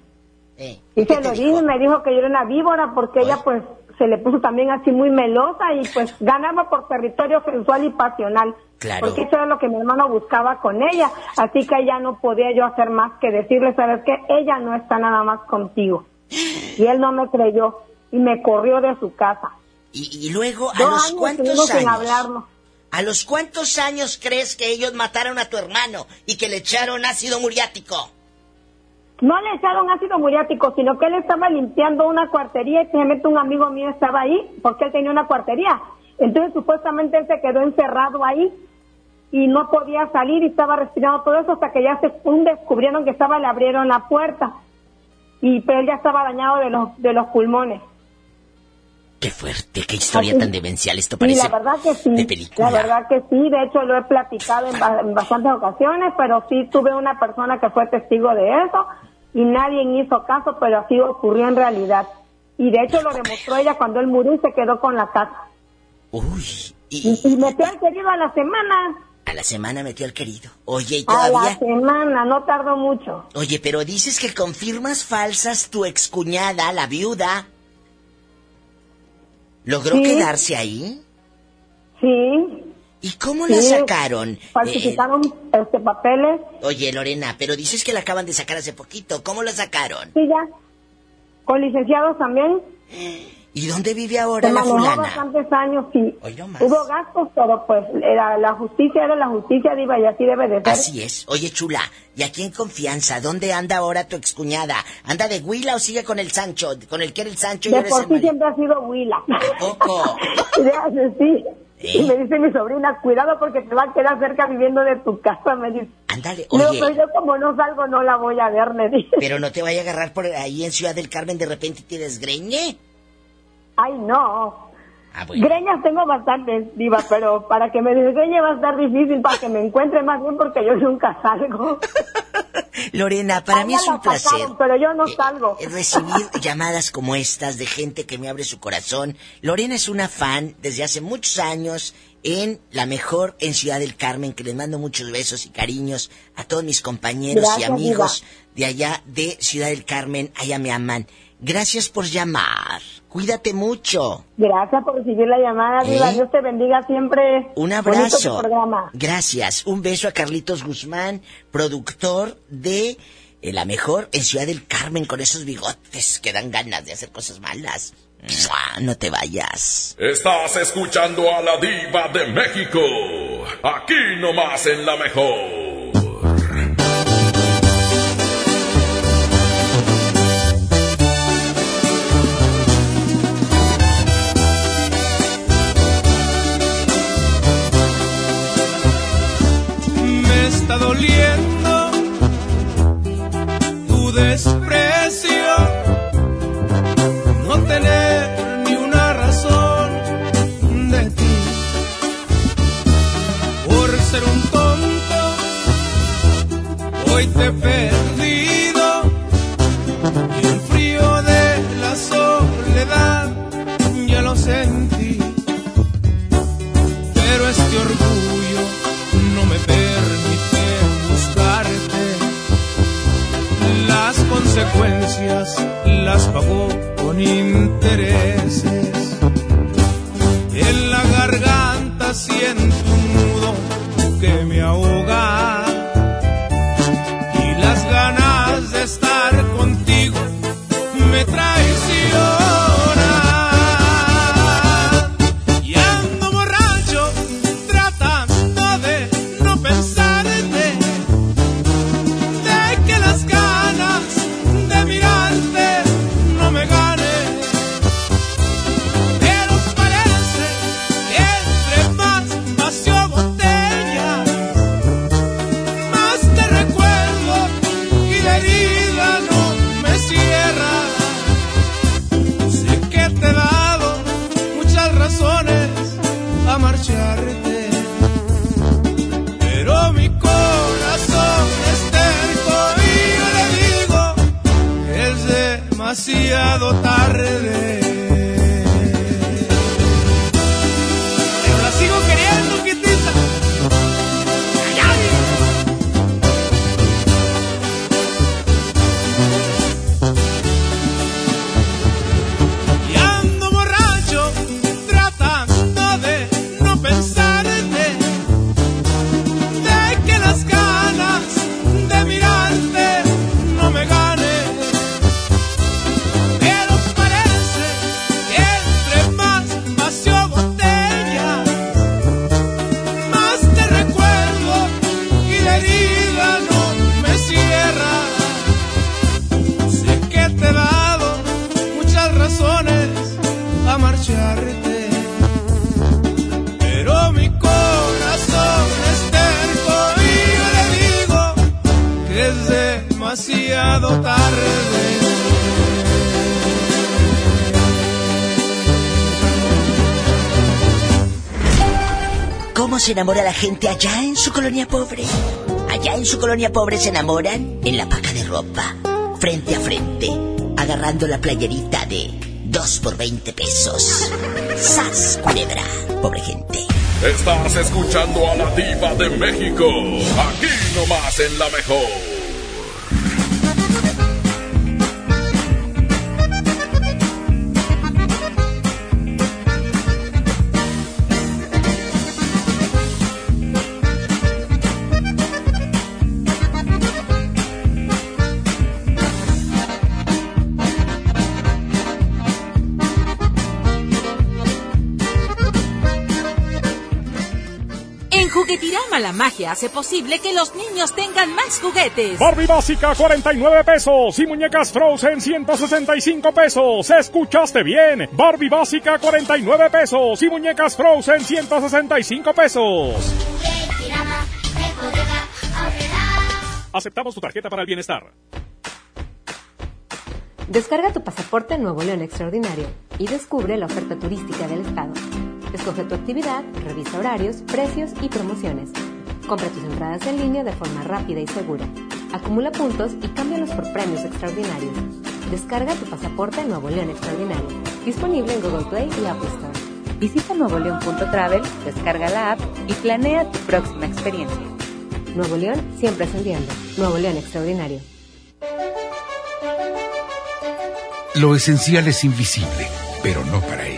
Speaker 2: Eh,
Speaker 52: Sí se lo dije y me dijo que yo era una víbora porque ella pues se le puso también así muy melosa y pues ganaba por territorio sensual y pasional.
Speaker 2: Claro.
Speaker 52: Porque eso era lo que mi hermano buscaba con ella. Así que ella no podía yo hacer más que decirle, ¿sabes qué? Ella no está nada más contigo. Y él no me creyó y me corrió de su casa.
Speaker 2: Y, y luego, ¿a
Speaker 52: Dos
Speaker 2: los
Speaker 52: años
Speaker 2: cuántos años? ¿A los cuántos años crees que ellos mataron a tu hermano y que le echaron ácido muriático?
Speaker 52: No le echaron ácido muriático, sino que él estaba limpiando una cuartería y simplemente un amigo mío estaba ahí porque él tenía una cuartería. Entonces supuestamente él se quedó encerrado ahí y no podía salir y estaba respirando todo eso hasta que ya se un descubrieron que estaba, le abrieron la puerta y pero él ya estaba dañado de los de los pulmones.
Speaker 2: Qué fuerte, qué historia
Speaker 52: Así-
Speaker 2: tan demencial. Esto parece
Speaker 52: la verdad que sí.
Speaker 2: de película.
Speaker 52: La verdad que sí. De hecho, lo he platicado en, ba- en bastantes ocasiones, pero sí tuve una persona que fue testigo de eso y nadie hizo caso, pero así ocurrió en realidad. Y de hecho lo demostró ella cuando él murió y se quedó con la casa.
Speaker 2: Uy,
Speaker 52: Y, y metió al querido a la semana.
Speaker 2: a la semana metió al querido. Oye, y
Speaker 52: A la
Speaker 2: todavía...
Speaker 52: semana, no tardó mucho.
Speaker 2: Oye, pero dices que confirmas falsas tu excuñada, la viuda. ¿Logró
Speaker 52: Sí.
Speaker 2: quedarse ahí?
Speaker 52: Sí.
Speaker 2: ¿Y cómo
Speaker 52: Sí,
Speaker 2: la sacaron? Eh,
Speaker 52: Falsificaron este papeles.
Speaker 2: oye, Lorena, pero dices que la acaban de sacar hace poquito. ¿Cómo la sacaron?
Speaker 52: Sí, ya. Con licenciados también.
Speaker 2: ¿Y dónde vive ahora
Speaker 52: Se
Speaker 2: la fulana?
Speaker 52: bastantes años, sí.
Speaker 2: Hoy no más.
Speaker 52: Hubo gastos, pero pues era la justicia era la justicia, Diva, y así debe de ser.
Speaker 2: Así es. Oye, chula, ¿y aquí en confianza? ¿Dónde anda ahora tu excuñada? ¿Anda de Huila o sigue con el Sancho? ¿Con el que era el Sancho y
Speaker 52: De por sí siempre ha sido Huila.
Speaker 2: poco?
Speaker 52: Le hace sí.
Speaker 2: ¿Eh?
Speaker 52: Y me dice mi sobrina, cuidado porque te va a quedar cerca viviendo de tu casa, me dice.
Speaker 2: Ándale,
Speaker 52: No,
Speaker 2: oye.
Speaker 52: pero yo como no salgo no la voy a ver, le dije.
Speaker 2: Pero no te vaya a agarrar por ahí en Ciudad del Carmen de repente y te desgreñe.
Speaker 52: Ay, no.
Speaker 2: Ah, bueno.
Speaker 52: Greñas tengo bastantes, Diva, pero para que me desgreñe va a estar difícil, para que me encuentre más bien porque yo nunca salgo.
Speaker 2: Lorena, para mí
Speaker 52: Ay,
Speaker 2: es un
Speaker 52: la
Speaker 2: placer
Speaker 52: pero yo no salgo.
Speaker 2: eh, recibir llamadas como estas de gente que me abre su corazón. Lorena es una fan desde hace muchos años en La Mejor en Ciudad del Carmen, que les mando muchos besos y cariños a todos mis compañeros
Speaker 52: Gracias,
Speaker 2: y amigos de allá de Ciudad del Carmen. Allá me aman. Gracias por llamar. Cuídate mucho.
Speaker 52: Gracias por recibir la llamada, Diva.
Speaker 2: ¿Eh?
Speaker 52: Dios te bendiga siempre.
Speaker 2: Un abrazo.
Speaker 52: programa.
Speaker 2: Gracias. Un beso a Carlitos Guzmán, productor de eh, La Mejor en Ciudad del Carmen, con esos bigotes que dan ganas de hacer cosas malas. No te vayas.
Speaker 6: Estás escuchando a la diva de México. Aquí nomás en la mejor.
Speaker 26: Doliendo tu desprecio, no tener ni una razón de ti. Por ser un tonto, hoy te he consecuencias las pagó con intereses. En la garganta siento un nudo que me ahoga.
Speaker 2: Se enamora la gente allá en su colonia pobre? Allá en su colonia pobre se enamoran en la paca de ropa, frente a frente, agarrando la playerita de 2 por 20 pesos. ¡Sas, culebra! Pobre gente.
Speaker 6: Estás escuchando a la diva de México. Aquí nomás en la mejor.
Speaker 32: Magia hace posible que los niños tengan más juguetes.
Speaker 43: Barbie básica 49 pesos y muñecas Frozen 165 pesos. ¿Escuchaste bien? Barbie básica 49 pesos y muñecas Frozen 165 pesos. Aceptamos tu tarjeta para el bienestar.
Speaker 76: Descarga tu pasaporte Nuevo León Extraordinario y descubre la oferta turística del estado. Escoge tu actividad, revisa horarios, precios y promociones. Compra tus entradas en línea de forma rápida y segura. Acumula puntos y cámbialos por premios extraordinarios. Descarga tu pasaporte Nuevo León Extraordinario. Disponible en Google Play y Apple Store. Visita nuevoleón.travel, descarga la app y planea tu próxima experiencia. Nuevo León siempre ascendiendo. Nuevo León Extraordinario.
Speaker 33: Lo esencial es invisible, pero no para ellos.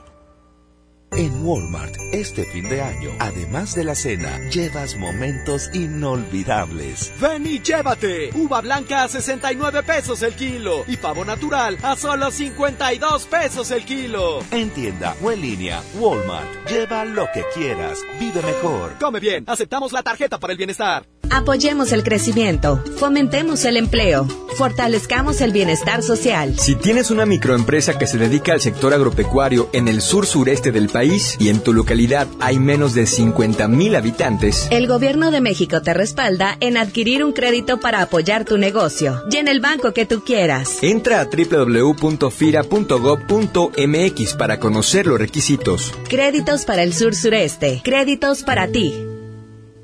Speaker 23: En Walmart, este fin de año, además de la cena, llevas momentos inolvidables.
Speaker 13: Ven y llévate. Uva blanca a 69 pesos el kilo y pavo natural a solo 52 pesos el kilo.
Speaker 23: En tienda o en línea, Walmart. Lleva lo que quieras. Vive mejor.
Speaker 13: Come bien, aceptamos la tarjeta para el bienestar.
Speaker 32: Apoyemos el crecimiento, fomentemos el empleo, fortalezcamos el bienestar social.
Speaker 77: Si tienes una microempresa que se dedica al sector agropecuario en el sur sureste del país y en tu localidad hay menos de 50 mil habitantes,
Speaker 32: el gobierno de México te respalda en adquirir un crédito para apoyar tu negocio y en el banco que tú quieras.
Speaker 77: Entra a www.fira.gov.mx para conocer los requisitos.
Speaker 32: Créditos para el sur sureste, créditos para ti.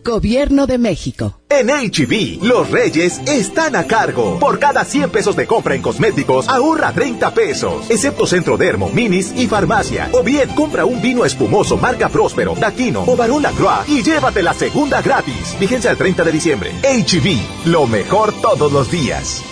Speaker 78: Gobierno de México.
Speaker 79: En HB, los reyes están a cargo. Por cada 100 pesos de compra en cosméticos, ahorra 30 pesos. Excepto Centro Dermo, Minis y Farmacia. O bien, compra un vino espumoso marca Próspero, Daquino o Barón Lacroix y llévate la segunda gratis. Vigencia el 30 de diciembre. HB, lo mejor todos los días.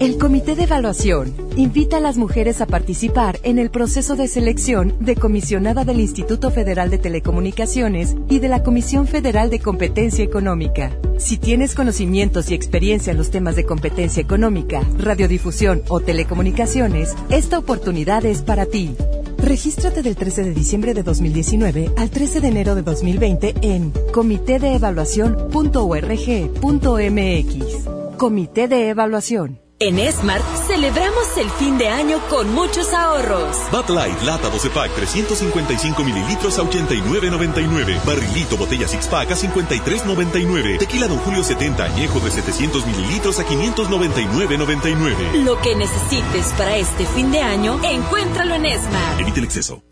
Speaker 17: El Comité de Evaluación invita a las mujeres a participar en el proceso de selección de comisionada del Instituto Federal de Telecomunicaciones y de la Comisión Federal de Competencia Económica. Si tienes conocimientos y experiencia en los temas de competencia económica, radiodifusión o telecomunicaciones, esta oportunidad es para ti. Regístrate del 13 de diciembre de 2019 al 13 de enero de 2020 en comitedeevaluación.org.mx. Comité de Evaluación.
Speaker 21: En Smart celebramos el fin de año con muchos ahorros.
Speaker 23: Bud Light, lata 12 pack 355 mililitros a 89.99. Barrilito botella six pack a 53.99. Tequila Don Julio 70 añejo de 700 mililitros a 599.99.
Speaker 21: Lo que necesites para este fin de año, encuéntralo en Smart.
Speaker 23: Evite el exceso.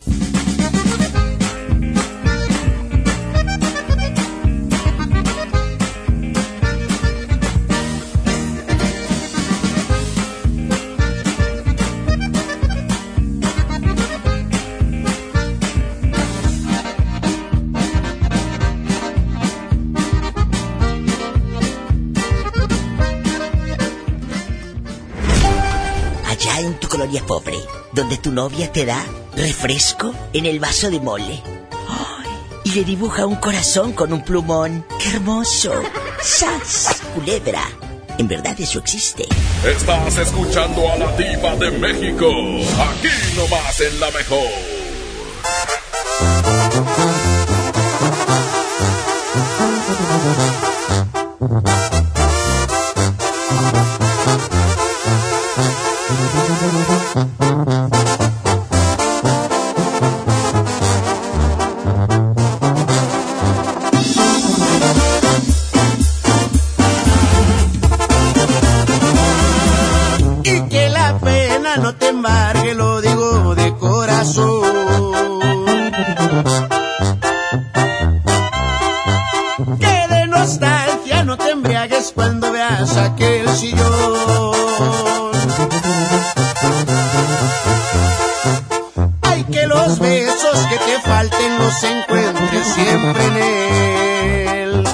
Speaker 2: Pobre, donde tu novia te da refresco en el vaso de mole. Y le dibuja un corazón con un plumón. ¡Qué hermoso! ¡Sas! Culebra. En verdad eso existe.
Speaker 6: Estás escuchando a la diva de México. Aquí nomás en la mejor.
Speaker 38: Que los besos que te falten los encuentres siempre en él.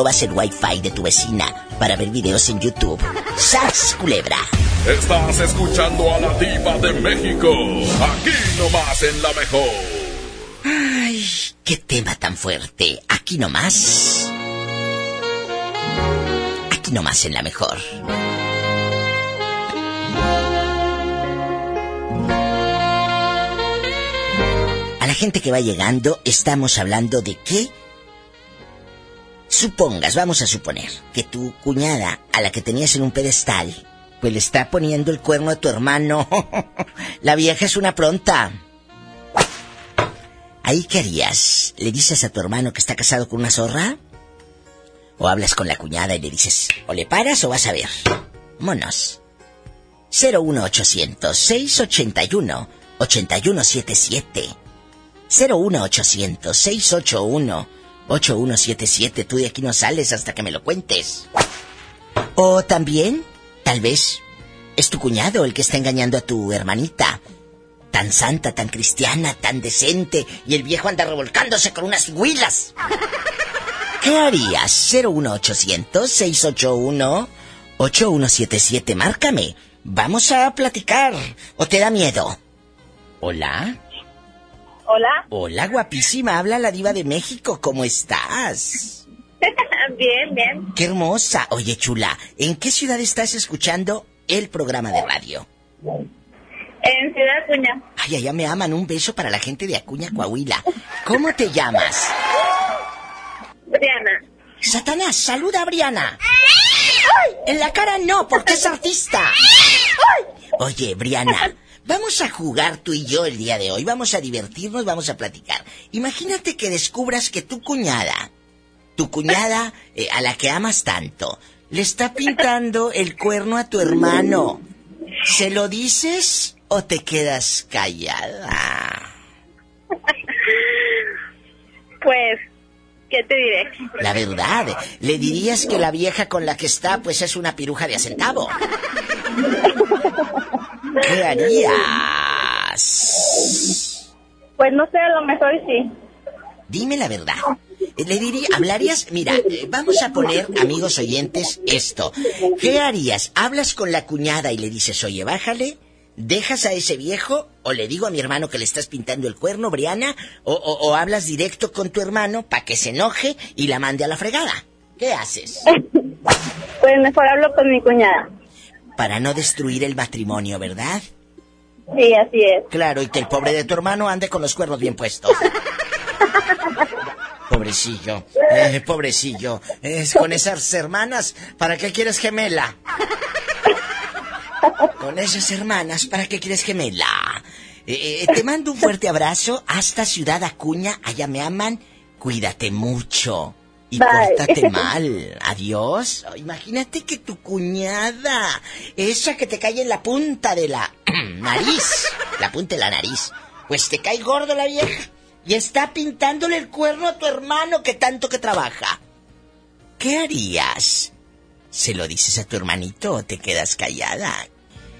Speaker 2: Robas el wifi de tu vecina para ver videos en YouTube. ¡Sas, culebra!
Speaker 6: Estás escuchando a la diva de México. Aquí nomás en la mejor.
Speaker 2: Ay, qué tema tan fuerte. Aquí nomás. Aquí nomás en la mejor. A la gente que va llegando, estamos hablando de que Supongas, vamos a suponer, que tu cuñada, a la que tenías en un pedestal, pues le está poniendo el cuerno a tu hermano. la vieja es una pronta. ¿Ahí qué harías? ¿Le dices a tu hermano que está casado con una zorra? ¿O hablas con la cuñada y le dices, o le paras o vas a ver? Monos. 01800 681 8177 01800 681 8177, tú de aquí no sales hasta que me lo cuentes. O también, tal vez, es tu cuñado el que está engañando a tu hermanita. Tan santa, tan cristiana, tan decente, y el viejo anda revolcándose con unas huilas. ¿Qué harías? 01800-681-8177, márcame. Vamos a platicar. ¿O te da miedo? ¿Hola?
Speaker 80: Hola.
Speaker 2: Hola, guapísima. Habla la diva de México. ¿Cómo estás?
Speaker 80: bien, bien.
Speaker 2: Qué hermosa. Oye, chula, ¿en qué ciudad estás escuchando el programa de radio?
Speaker 80: En Ciudad Acuña.
Speaker 2: Ay, allá me aman. Un beso para la gente de Acuña, Coahuila. ¿Cómo te llamas?
Speaker 80: Briana.
Speaker 2: Satanás, saluda a Briana. En la cara no, porque es artista. Oye, Briana, vamos a jugar tú y yo el día de hoy. Vamos a divertirnos, vamos a platicar. Imagínate que descubras que tu cuñada, tu cuñada eh, a la que amas tanto, le está pintando el cuerno a tu hermano. ¿Se lo dices o te quedas callada?
Speaker 80: Pues, ¿qué te diré?
Speaker 2: La verdad, le dirías que la vieja con la que está, pues es una piruja de a centavo. ¿Qué harías?
Speaker 80: Pues no sé, a lo mejor sí.
Speaker 2: Dime la verdad. Le diría, hablarías, mira, eh, vamos a poner, amigos oyentes, esto. ¿Qué harías? ¿Hablas con la cuñada y le dices, oye, bájale? ¿Dejas a ese viejo? ¿O le digo a mi hermano que le estás pintando el cuerno, Briana? ¿O, o- o hablas directo con tu hermano para que se enoje y la mande a la fregada? ¿Qué haces?
Speaker 80: Pues mejor hablo con mi cuñada.
Speaker 2: Para no destruir el matrimonio, ¿verdad?
Speaker 80: Sí, así es.
Speaker 2: Claro, y que el pobre de tu hermano ande con los cuernos bien puestos. Pobrecillo, eh, pobrecillo. Es con esas hermanas, ¿para qué quieres gemela? Con esas hermanas, ¿para qué quieres gemela? Eh, eh, te mando un fuerte abrazo hasta Ciudad Acuña, allá me aman. Cuídate mucho. Y
Speaker 80: Bye.
Speaker 2: pórtate mal. Adiós. Imagínate que tu cuñada, esa que te cae en la punta de la nariz, la punta de la nariz, pues te cae gordo la vieja y está pintándole el cuerno a tu hermano que tanto que trabaja. ¿Qué harías? ¿Se lo dices a tu hermanito o te quedas callada?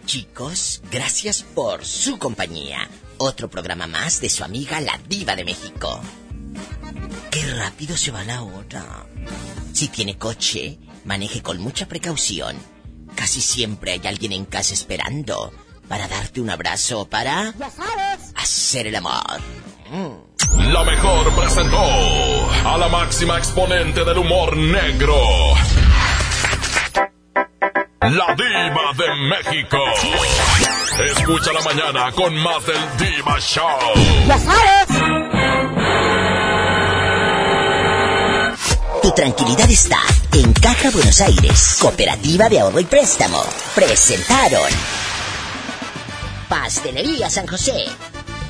Speaker 2: Chicos, gracias por su compañía. Otro programa más de su amiga la diva de México. Qué rápido se va la hora. Si tiene coche, maneje con mucha precaución. Casi siempre hay alguien en casa esperando para darte un abrazo, para hacer el amor. Mm.
Speaker 6: La mejor presentó a la máxima exponente del humor negro. La diva de México. Escucha la mañana con más del Diva Show.
Speaker 2: ¡Ya sabes! Tu tranquilidad está en Caja Buenos Aires, Cooperativa de Ahorro y Préstamo. Presentaron Pastelería San José,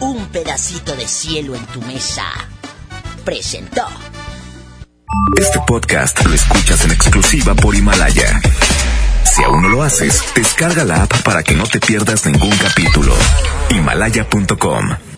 Speaker 2: un pedacito de cielo en tu mesa. Presentó.
Speaker 23: Este podcast lo escuchas en exclusiva por Himalaya. Si aún no lo haces, descarga la app para que no te pierdas ningún capítulo. Himalaya.com